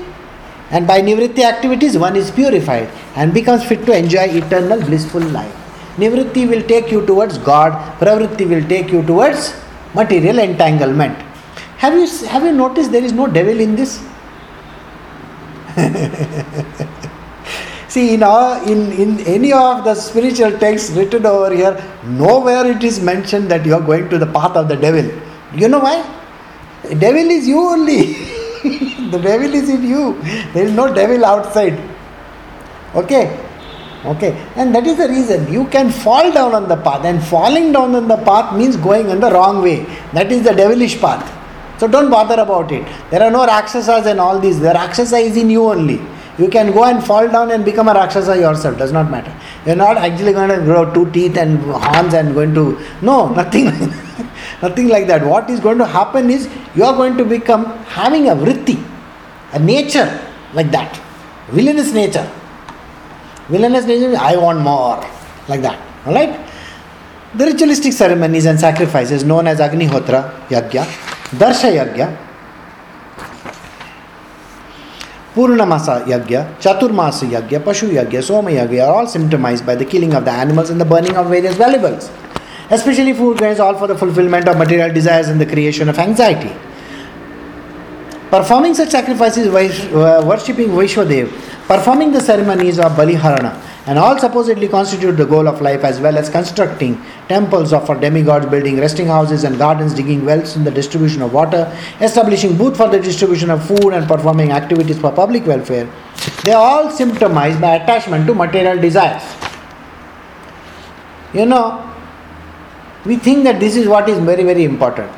and by nivritti activities, one is purified and becomes fit to enjoy eternal blissful life. Nivritti will take you towards God, pravritti will take you towards material entanglement. Have you, have you noticed there is no devil in this? See, in, our, in, in any of the spiritual texts written over here, nowhere it is mentioned that you are going to the path of the devil. You know why? Devil is you only. the devil is in you. There is no devil outside. Okay? Okay, and that is the reason you can fall down on the path, and falling down on the path means going on the wrong way. That is the devilish path. So don't bother about it. There are no Rakshasas and all these. The Rakshasa is in you only. You can go and fall down and become a Rakshasa yourself, does not matter. You're not actually going to grow two teeth and horns and going to. No, nothing nothing like that. What is going to happen is you are going to become having a vritti, a nature like that, villainous nature Villainous nature, I want more. Like that. Alright? The ritualistic ceremonies and sacrifices known as Agnihotra Yagya, Darsha Yagya, Purnamasa Yagya, Chaturmasa Yagya, Pashu Yagya, Soma Yagya are all symptomized by the killing of the animals and the burning of various valuables. Especially food grains, all for the fulfillment of material desires and the creation of anxiety. Performing such sacrifices, uh, worshipping Vishwadev, performing the ceremonies of Baliharana, and all supposedly constitute the goal of life as well as constructing temples of for demigods, building resting houses and gardens, digging wells in the distribution of water, establishing booths for the distribution of food, and performing activities for public welfare. They are all symptomized by attachment to material desires. You know, we think that this is what is very, very important.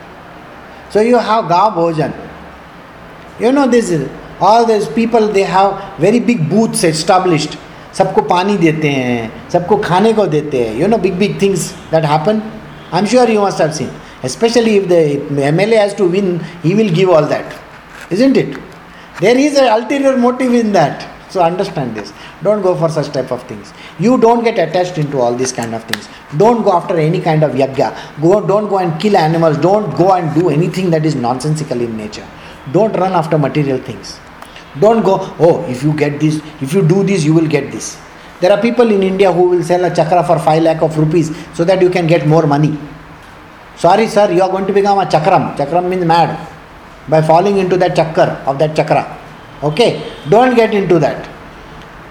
So you have Gav Bhojan, you know this all these people they have very big booths established सबको पानी देते हैं सबको खाने को देते हैं you know big big things that happen I am sure you must have seen especially if the MLA has to win, he will give all that. Isn't it? There is an ulterior motive in that. So understand this. Don't go for such type of things. You don't get attached into all these kind of things. Don't go after any kind of yagya. Go, don't go and kill animals. Don't go and do anything that is nonsensical in nature. Don't run after material things. Don't go, oh, if you get this, if you do this, you will get this. There are people in India who will sell a chakra for 5 lakh of rupees so that you can get more money. Sorry, sir, you are going to become a chakram. Chakram means mad by falling into that chakra of that chakra. Okay, don't get into that.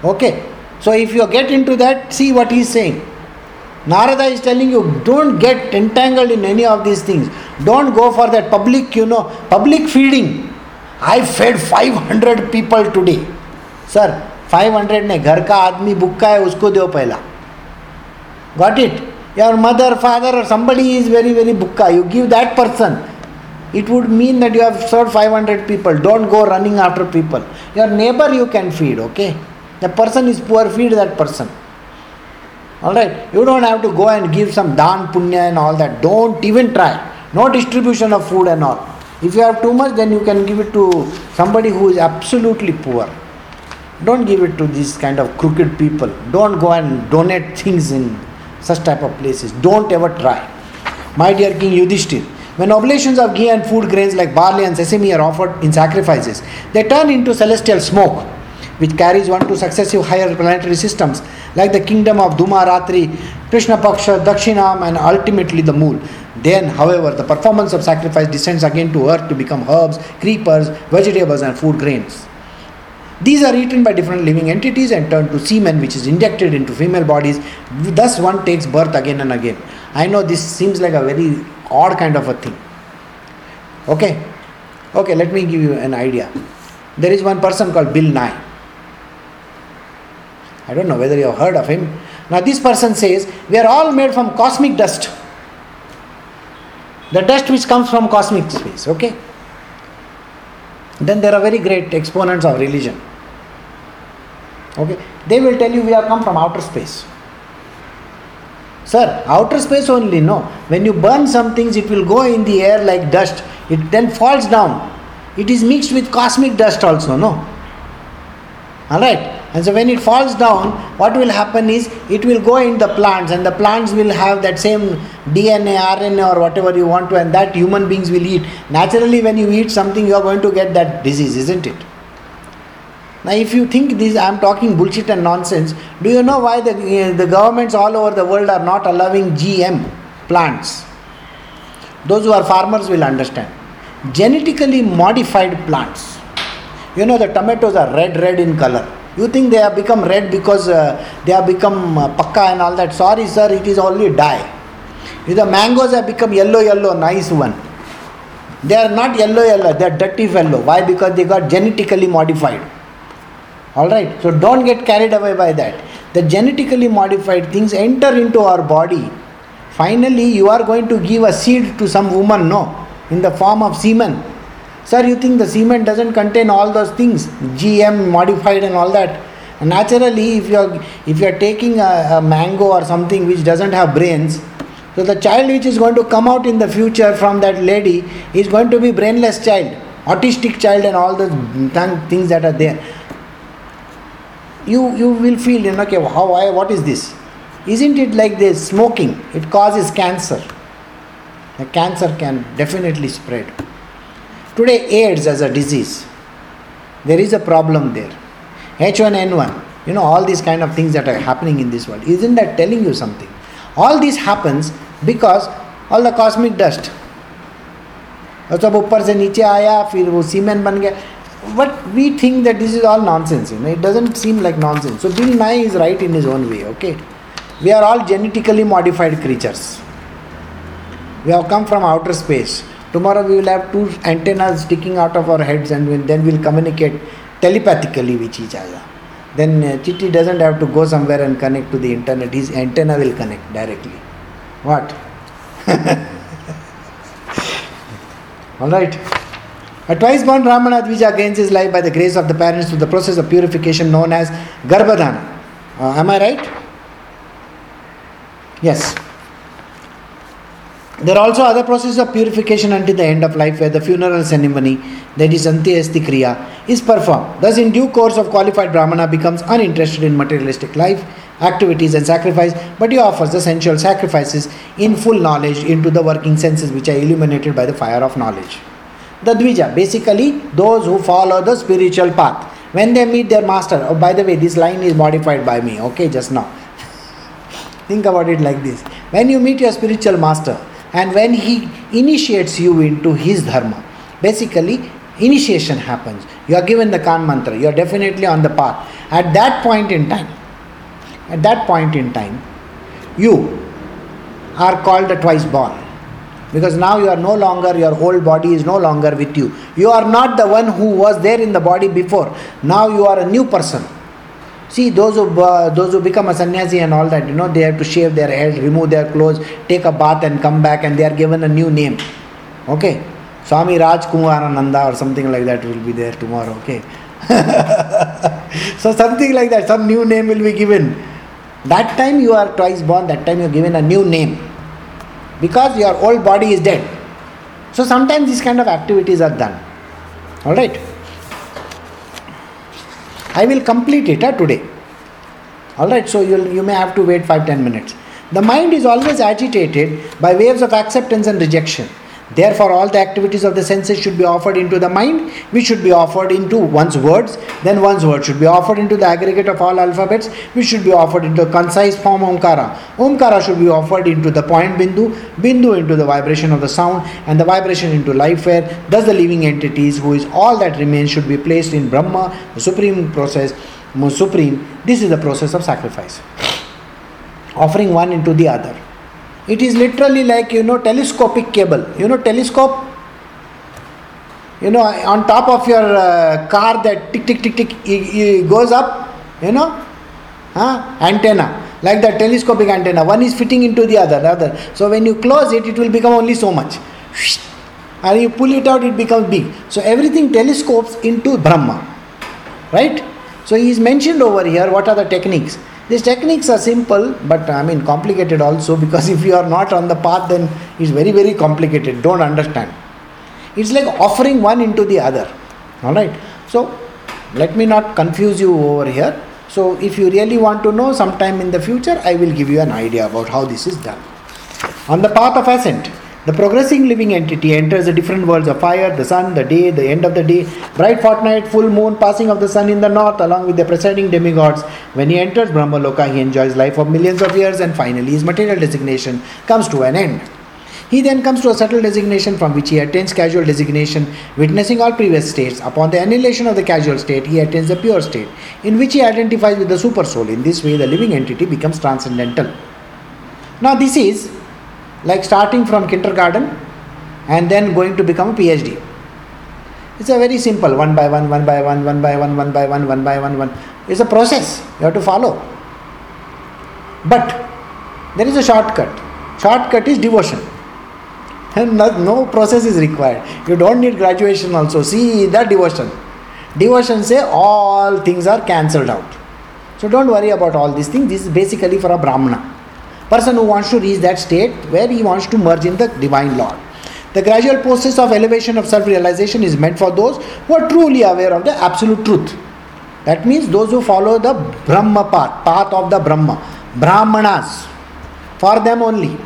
Okay, so if you get into that, see what he is saying. Narada is telling you, don't get entangled in any of these things. Don't go for that public, you know, public feeding. I fed 500 people today. Sir, 500 ने घर का आदमी भूखा है उसको दो पहला got it your mother father or somebody is very very bukka you give that person it would mean that you have served 500 people don't go running after people your neighbor you can feed okay the person is poor feed that person all right you don't have to go and give some dan punya and all that don't even try no distribution of food and all. If you have too much, then you can give it to somebody who is absolutely poor. Don't give it to these kind of crooked people. Don't go and donate things in such type of places. Don't ever try. My dear King Yudhishthir, when oblations of ghee and food grains like barley and sesame are offered in sacrifices, they turn into celestial smoke, which carries one to successive higher planetary systems like the kingdom of Dhuma, Ratri, Krishna Paksha, Dakshinam, and ultimately the moon. Then, however, the performance of sacrifice descends again to earth to become herbs, creepers, vegetables, and food grains. These are eaten by different living entities and turned to semen, which is injected into female bodies. Thus, one takes birth again and again. I know this seems like a very odd kind of a thing. Okay? Okay, let me give you an idea. There is one person called Bill Nye. I don't know whether you have heard of him. Now, this person says we are all made from cosmic dust. The dust which comes from cosmic space, okay? Then there are very great exponents of religion. Okay? They will tell you we have come from outer space. Sir, outer space only, no. When you burn some things, it will go in the air like dust. It then falls down. It is mixed with cosmic dust also, no? Alright? And so when it falls down, what will happen is it will go in the plants, and the plants will have that same DNA, RNA, or whatever you want to, and that human beings will eat. Naturally, when you eat something, you are going to get that disease, isn't it? Now, if you think this, I am talking bullshit and nonsense. Do you know why the, uh, the governments all over the world are not allowing GM plants? Those who are farmers will understand. Genetically modified plants. You know, the tomatoes are red, red in color. You think they have become red because uh, they have become uh, pakka and all that. Sorry, sir, it is only dye. If the mangoes have become yellow, yellow, nice one. They are not yellow, yellow, they are dirty yellow. Why? Because they got genetically modified. All right, so don't get carried away by that. The genetically modified things enter into our body. Finally, you are going to give a seed to some woman, no, in the form of semen. Sir, you think the cement doesn't contain all those things, GM modified and all that. Naturally, if you are if you are taking a, a mango or something which doesn't have brains, so the child which is going to come out in the future from that lady is going to be brainless child, autistic child, and all the things that are there. You you will feel you know okay how why what is this? Isn't it like this smoking? It causes cancer. The cancer can definitely spread today aids as a disease there is a problem there h1n1 you know all these kind of things that are happening in this world isn't that telling you something all this happens because all the cosmic dust सब ऊपर से नीचे आया फिर वो cement बन गया but we think that this is all nonsense you know it doesn't seem like nonsense so bill nye is right in his own way okay we are all genetically modified creatures we have come from outer space tomorrow we will have two antennas sticking out of our heads and then we'll communicate telepathically with each other then uh, chitti doesn't have to go somewhere and connect to the internet his antenna will connect directly what all right a twice born Brahmana Dvija gains his life by the grace of the parents through the process of purification known as Garbhadana. Uh, am I right? Yes. There are also other processes of purification until the end of life where the funeral ceremony, that is Antyasti Kriya, is performed. Thus, in due course of qualified Brahmana becomes uninterested in materialistic life, activities and sacrifice, but he offers the sensual sacrifices in full knowledge into the working senses which are illuminated by the fire of knowledge. The Dvija, basically those who follow the spiritual path. When they meet their master, oh, by the way, this line is modified by me, okay, just now. Think about it like this. When you meet your spiritual master and when he initiates you into his dharma, basically initiation happens. You are given the Kan mantra, you are definitely on the path. At that point in time, at that point in time, you are called a twice born. Because now you are no longer your whole body is no longer with you. You are not the one who was there in the body before. Now you are a new person see those who uh, those who become a sannyasi and all that you know they have to shave their head remove their clothes take a bath and come back and they are given a new name okay swami raj kumarananda or something like that will be there tomorrow okay so something like that some new name will be given that time you are twice born that time you are given a new name because your old body is dead. So sometimes these kind of activities are done. All right. I will complete it today. All right. So you you may have to wait five ten minutes. The mind is always agitated by waves of acceptance and rejection. Therefore, all the activities of the senses should be offered into the mind, which should be offered into one's words. Then one's word should be offered into the aggregate of all alphabets, which should be offered into a concise form Omkara. Omkara should be offered into the point Bindu, Bindu into the vibration of the sound, and the vibration into life air. Thus, the living entities, who is all that remains, should be placed in Brahma, the supreme process, most supreme. This is the process of sacrifice. Offering one into the other. It is literally like, you know, telescopic cable. You know, telescope? you know, on top of your uh, car that tick tick tick tick it, it goes up, you know, huh? antenna like the telescopic antenna. One is fitting into the other, other. So when you close it, it will become only so much. And you pull it out, it becomes big. So everything telescopes into Brahma, right? So he is mentioned over here. What are the techniques? These techniques are simple, but I mean complicated also because if you are not on the path, then it's very very complicated. Don't understand. It's like offering one into the other. All right. So let me not confuse you over here. So if you really want to know sometime in the future, I will give you an idea about how this is done. On the path of ascent, the progressing living entity enters the different worlds of fire, the sun, the day, the end of the day, bright fortnight, full moon, passing of the sun in the north, along with the presiding demigods. When he enters Brahmaloka, he enjoys life of millions of years, and finally his material designation comes to an end. He then comes to a subtle designation from which he attains casual designation, witnessing all previous states. Upon the annihilation of the causal state, he attains the pure state, in which he identifies with the super soul. In this way, the living entity becomes transcendental. Now, this is like starting from kindergarten and then going to become a PhD. It's a very simple one by one, one by one, one by one, one by one, one by one, one. It's a process you have to follow. But there is a shortcut. Shortcut is devotion. And no, no process is required. You don't need graduation also. See that devotion. Devotion say all things are cancelled out. So don't worry about all these things. This is basically for a Brahmana. Person who wants to reach that state where he wants to merge in the divine Lord. The gradual process of elevation of self realization is meant for those who are truly aware of the absolute truth. That means those who follow the Brahma path, path of the Brahma, Brahmanas. For them only.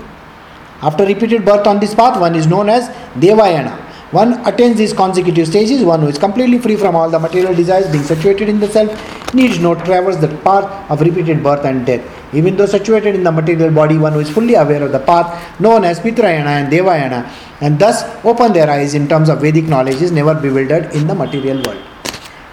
After repeated birth on this path, one is known as Devayana. One attains these consecutive stages, one who is completely free from all the material desires, being situated in the self, needs not traverse the path of repeated birth and death. Even though situated in the material body, one who is fully aware of the path known as Pitrayana and Devayana, and thus open their eyes in terms of Vedic knowledge, is never bewildered in the material world.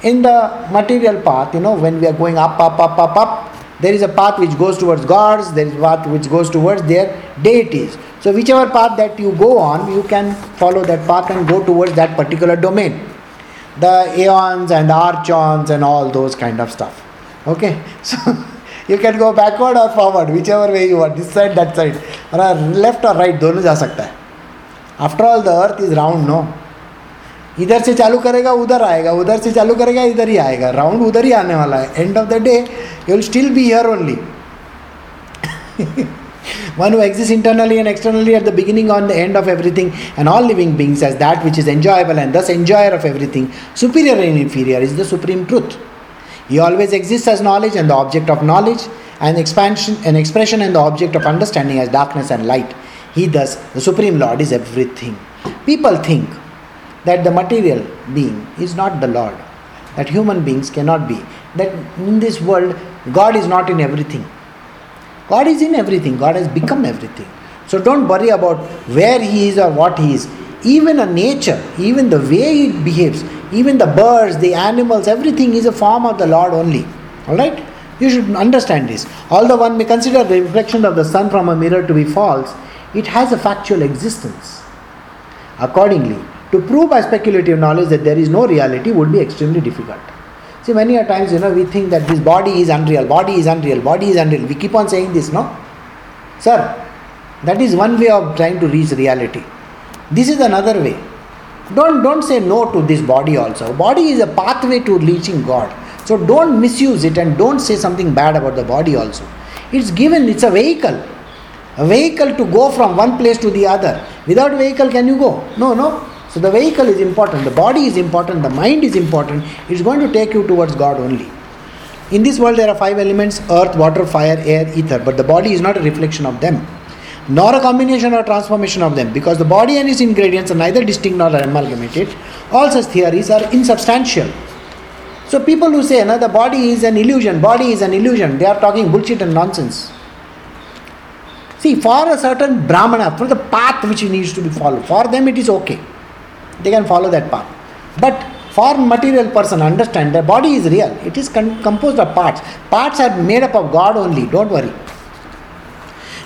In the material path, you know, when we are going up, up, up, up, up, there is a path which goes towards gods, there is a path which goes towards their deities. So, whichever path that you go on, you can follow that path and go towards that particular domain. The aeons and archons and all those kind of stuff. Okay, so you can go backward or forward, whichever way you want, this side, that side, or left or right, दोनों जा सकता है. After all, the earth is round, no? इधर से चालू करेगा उधर आएगा उधर से चालू करेगा इधर ही आएगा राउंड उधर ही आने वाला है end of the day you will still be here only one who exists internally and externally at the beginning and the end of everything and all living beings as that which is enjoyable and thus enjoyer of everything superior and inferior is the supreme truth. He always exists as knowledge and the object of knowledge and expansion and expression and the object of understanding as darkness and light. He thus the supreme lord is everything. People think that the material being is not the lord that human beings cannot be that in this world god is not in everything God is in everything, God has become everything. So don't worry about where He is or what He is. Even a nature, even the way it behaves, even the birds, the animals, everything is a form of the Lord only. Alright? You should understand this. Although one may consider the reflection of the sun from a mirror to be false, it has a factual existence. Accordingly, to prove by speculative knowledge that there is no reality would be extremely difficult. See, many a times, you know, we think that this body is unreal, body is unreal, body is unreal. We keep on saying this, no? Sir, that is one way of trying to reach reality. This is another way. Don't don't say no to this body also. Body is a pathway to reaching God. So don't misuse it and don't say something bad about the body also. It's given, it's a vehicle. A vehicle to go from one place to the other. Without vehicle, can you go? No, no. So the vehicle is important, the body is important, the mind is important. It's going to take you towards God only. In this world, there are five elements earth, water, fire, air, ether, but the body is not a reflection of them, nor a combination or transformation of them, because the body and its ingredients are neither distinct nor amalgamated. All such theories are insubstantial. So people who say no, the body is an illusion, body is an illusion, they are talking bullshit and nonsense. See, for a certain Brahmana, for the path which he needs to be followed, for them it is okay they can follow that path. But for material person, understand the body is real. It is con- composed of parts. Parts are made up of God only. Don't worry.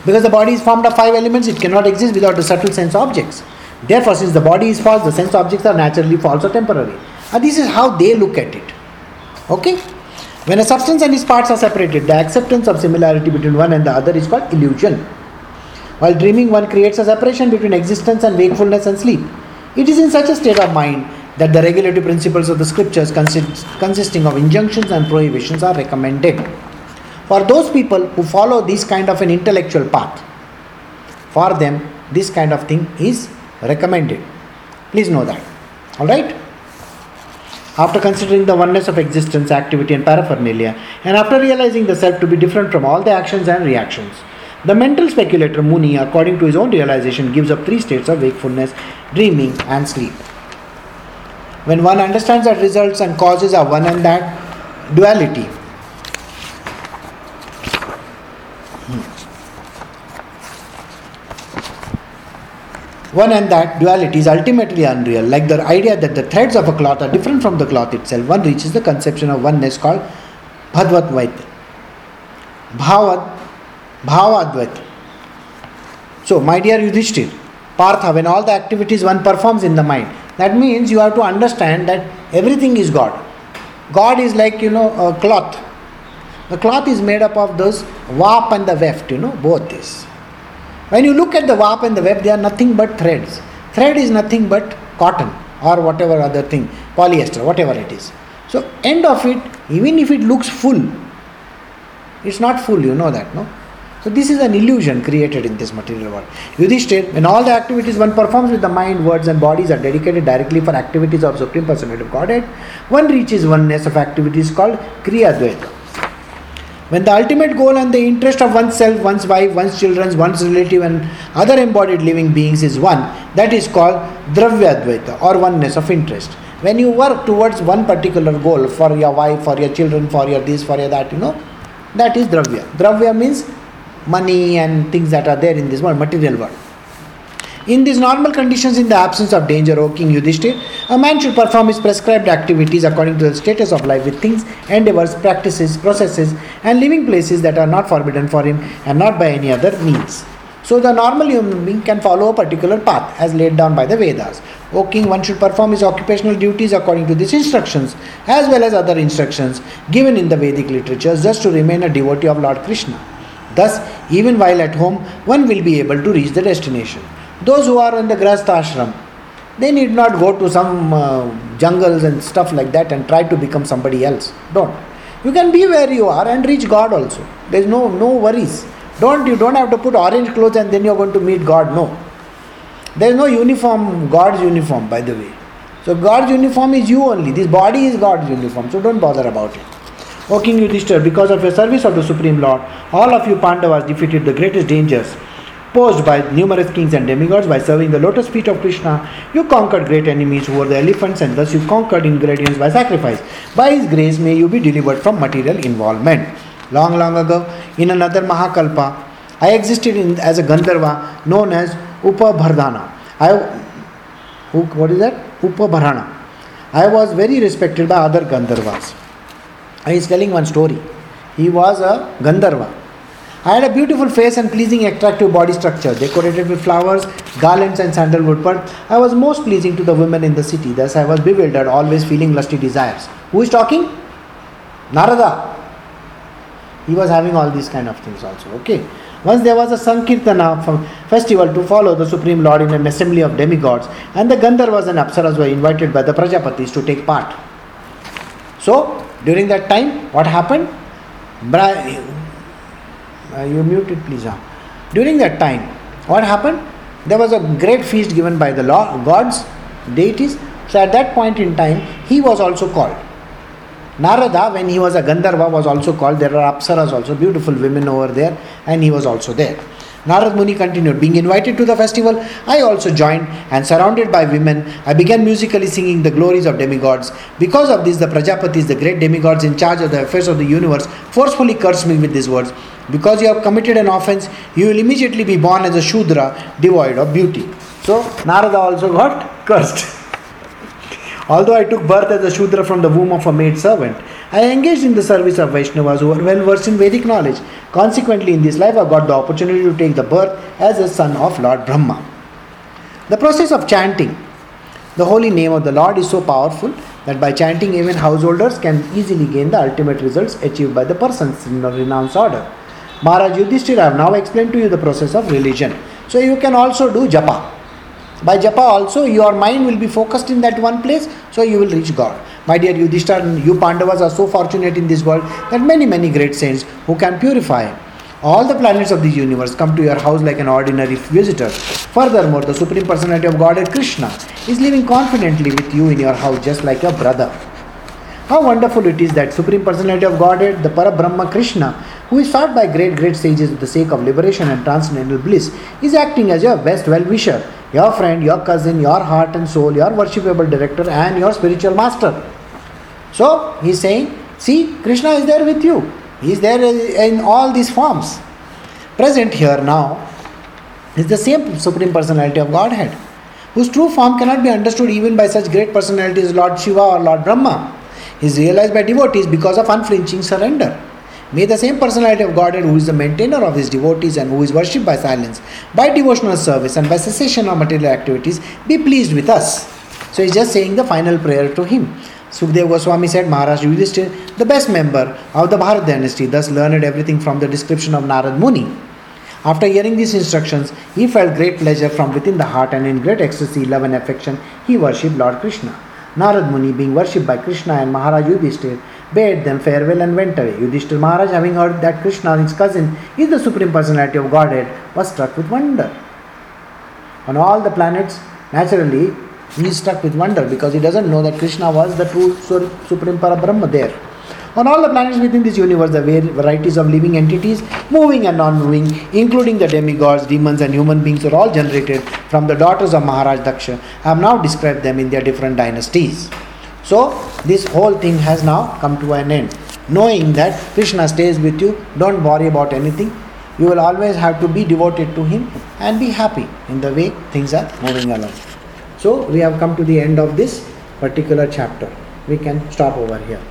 Because the body is formed of five elements, it cannot exist without the subtle sense objects. Therefore, since the body is false, the sense objects are naturally false or temporary. And this is how they look at it. Okay? When a substance and its parts are separated, the acceptance of similarity between one and the other is called illusion. While dreaming, one creates a separation between existence and wakefulness and sleep. It is in such a state of mind that the regulative principles of the scriptures, consist, consisting of injunctions and prohibitions, are recommended. For those people who follow this kind of an intellectual path, for them, this kind of thing is recommended. Please know that. Alright? After considering the oneness of existence, activity, and paraphernalia, and after realizing the self to be different from all the actions and reactions, the mental speculator Muni, according to his own realization, gives up three states of wakefulness, dreaming, and sleep. When one understands that results and causes are one and that duality, hmm. one and that duality is ultimately unreal. Like the idea that the threads of a cloth are different from the cloth itself, one reaches the conception of oneness called Bhadvat Bhavad, Bhavadvat. So, my dear Yudhishthir, Partha, when all the activities one performs in the mind, that means you have to understand that everything is God. God is like, you know, a cloth. The cloth is made up of those warp and the weft, you know, both this. When you look at the warp and the weft, they are nothing but threads. Thread is nothing but cotton or whatever other thing, polyester, whatever it is. So, end of it, even if it looks full, it's not full, you know that, no? So, this is an illusion created in this material world. Yudhishthir, when all the activities one performs with the mind, words, and bodies are dedicated directly for activities of Supreme Personality of Godhead, one reaches oneness of activities called Kriya Dvaita. When the ultimate goal and the interest of oneself, one's wife, one's children, one's relative, and other embodied living beings is one, that is called Dravya or oneness of interest. When you work towards one particular goal for your wife, for your children, for your this, for your that, you know, that is Dravya. Dravya means money and things that are there in this world, material world. In these normal conditions, in the absence of danger, O King Yudhishthir, a man should perform his prescribed activities according to the status of life with things, endeavors, practices, processes, and living places that are not forbidden for him and not by any other means. So the normal human being can follow a particular path as laid down by the Vedas. O king, one should perform his occupational duties according to these instructions, as well as other instructions given in the Vedic literature just to remain a devotee of Lord Krishna. Thus, even while at home, one will be able to reach the destination. Those who are in the Grahastha ashram, they need not go to some uh, jungles and stuff like that and try to become somebody else. Don't. You can be where you are and reach God also. There is no no worries. Don't you don't have to put orange clothes and then you're going to meet God. No. There is no uniform, God's uniform, by the way. So God's uniform is you only. This body is God's uniform. So don't bother about it. O King Yudhishthir, because of your service of the Supreme Lord, all of you Pandavas defeated the greatest dangers posed by numerous kings and demigods by serving the lotus feet of Krishna. You conquered great enemies who were the elephants, and thus you conquered ingredients by sacrifice. By His grace, may you be delivered from material involvement. Long, long ago, in another Mahakalpa, I existed in, as a Gandharva known as Upabhardhana. I, what is that? Upabharana. I was very respected by other Gandharvas. Uh, I is telling one story. He was a Gandharva I had a beautiful face and pleasing, attractive body structure, decorated with flowers, garlands, and sandalwood, but I was most pleasing to the women in the city. Thus, I was bewildered, always feeling lusty desires. Who is talking? Narada. He was having all these kind of things also. Okay. Once there was a Sankirtana festival to follow the Supreme Lord in an assembly of demigods, and the Gandharvas and Apsaras were invited by the Prajapatis to take part. So, during that time, what happened? Uh, you muted, please. Huh? During that time, what happened? There was a great feast given by the law, gods, deities. So at that point in time, he was also called. Narada, when he was a Gandharva, was also called. There are Apsaras also, beautiful women over there, and he was also there. Narad Muni continued, being invited to the festival, I also joined, and surrounded by women, I began musically singing the glories of demigods. Because of this, the Prajapatis, the great demigods in charge of the affairs of the universe, forcefully cursed me with these words because you have committed an offense, you will immediately be born as a Shudra, devoid of beauty. So, Narada also got cursed. Although I took birth as a Shudra from the womb of a maid servant, I engaged in the service of Vaishnavas who are well versed in Vedic knowledge. Consequently, in this life, I got the opportunity to take the birth as a son of Lord Brahma. The process of chanting the holy name of the Lord is so powerful that by chanting, even householders can easily gain the ultimate results achieved by the persons in the renounced order. Maharaj Yudhishthira, I have now explained to you the process of religion. So you can also do japa. By japa also, your mind will be focused in that one place, so you will reach God. My dear Yudhishthira, you Pandavas are so fortunate in this world that many, many great saints who can purify all the planets of the universe come to your house like an ordinary visitor. Furthermore, the Supreme Personality of Godhead Krishna is living confidently with you in your house just like a brother. How wonderful it is that Supreme Personality of Godhead, the Parabrahma Krishna, who is sought by great, great sages for the sake of liberation and transcendental bliss, is acting as your best well wisher, your friend, your cousin, your heart and soul, your worshipable director, and your spiritual master. So, he is saying, See, Krishna is there with you. He is there in all these forms. Present here now is the same Supreme Personality of Godhead, whose true form cannot be understood even by such great personalities as Lord Shiva or Lord Brahma. He is realized by devotees because of unflinching surrender. May the same personality of Godhead, who is the maintainer of his devotees and who is worshipped by silence, by devotional service, and by cessation of material activities, be pleased with us. So he's just saying the final prayer to him. Sukdev Goswami said Maharaj Yudhishthir, the best member of the Bharat dynasty, thus learned everything from the description of Narad Muni. After hearing these instructions, he felt great pleasure from within the heart and in great ecstasy, love, and affection, he worshipped Lord Krishna. Narad Muni, being worshipped by Krishna and Maharaj Yudhishthir, bade them farewell and went away. Yudhishthir Maharaj, having heard that Krishna, his cousin, is the Supreme Personality of Godhead, was struck with wonder. On all the planets, naturally, he is struck with wonder because he doesn't know that Krishna was the true Supreme Parabrahma there. On all the planets within this universe, the varieties of living entities, moving and non moving, including the demigods, demons, and human beings, are all generated from the daughters of Maharaj Daksha. I have now described them in their different dynasties. So, this whole thing has now come to an end. Knowing that Krishna stays with you, don't worry about anything. You will always have to be devoted to Him and be happy in the way things are moving along. So we have come to the end of this particular chapter. We can stop over here.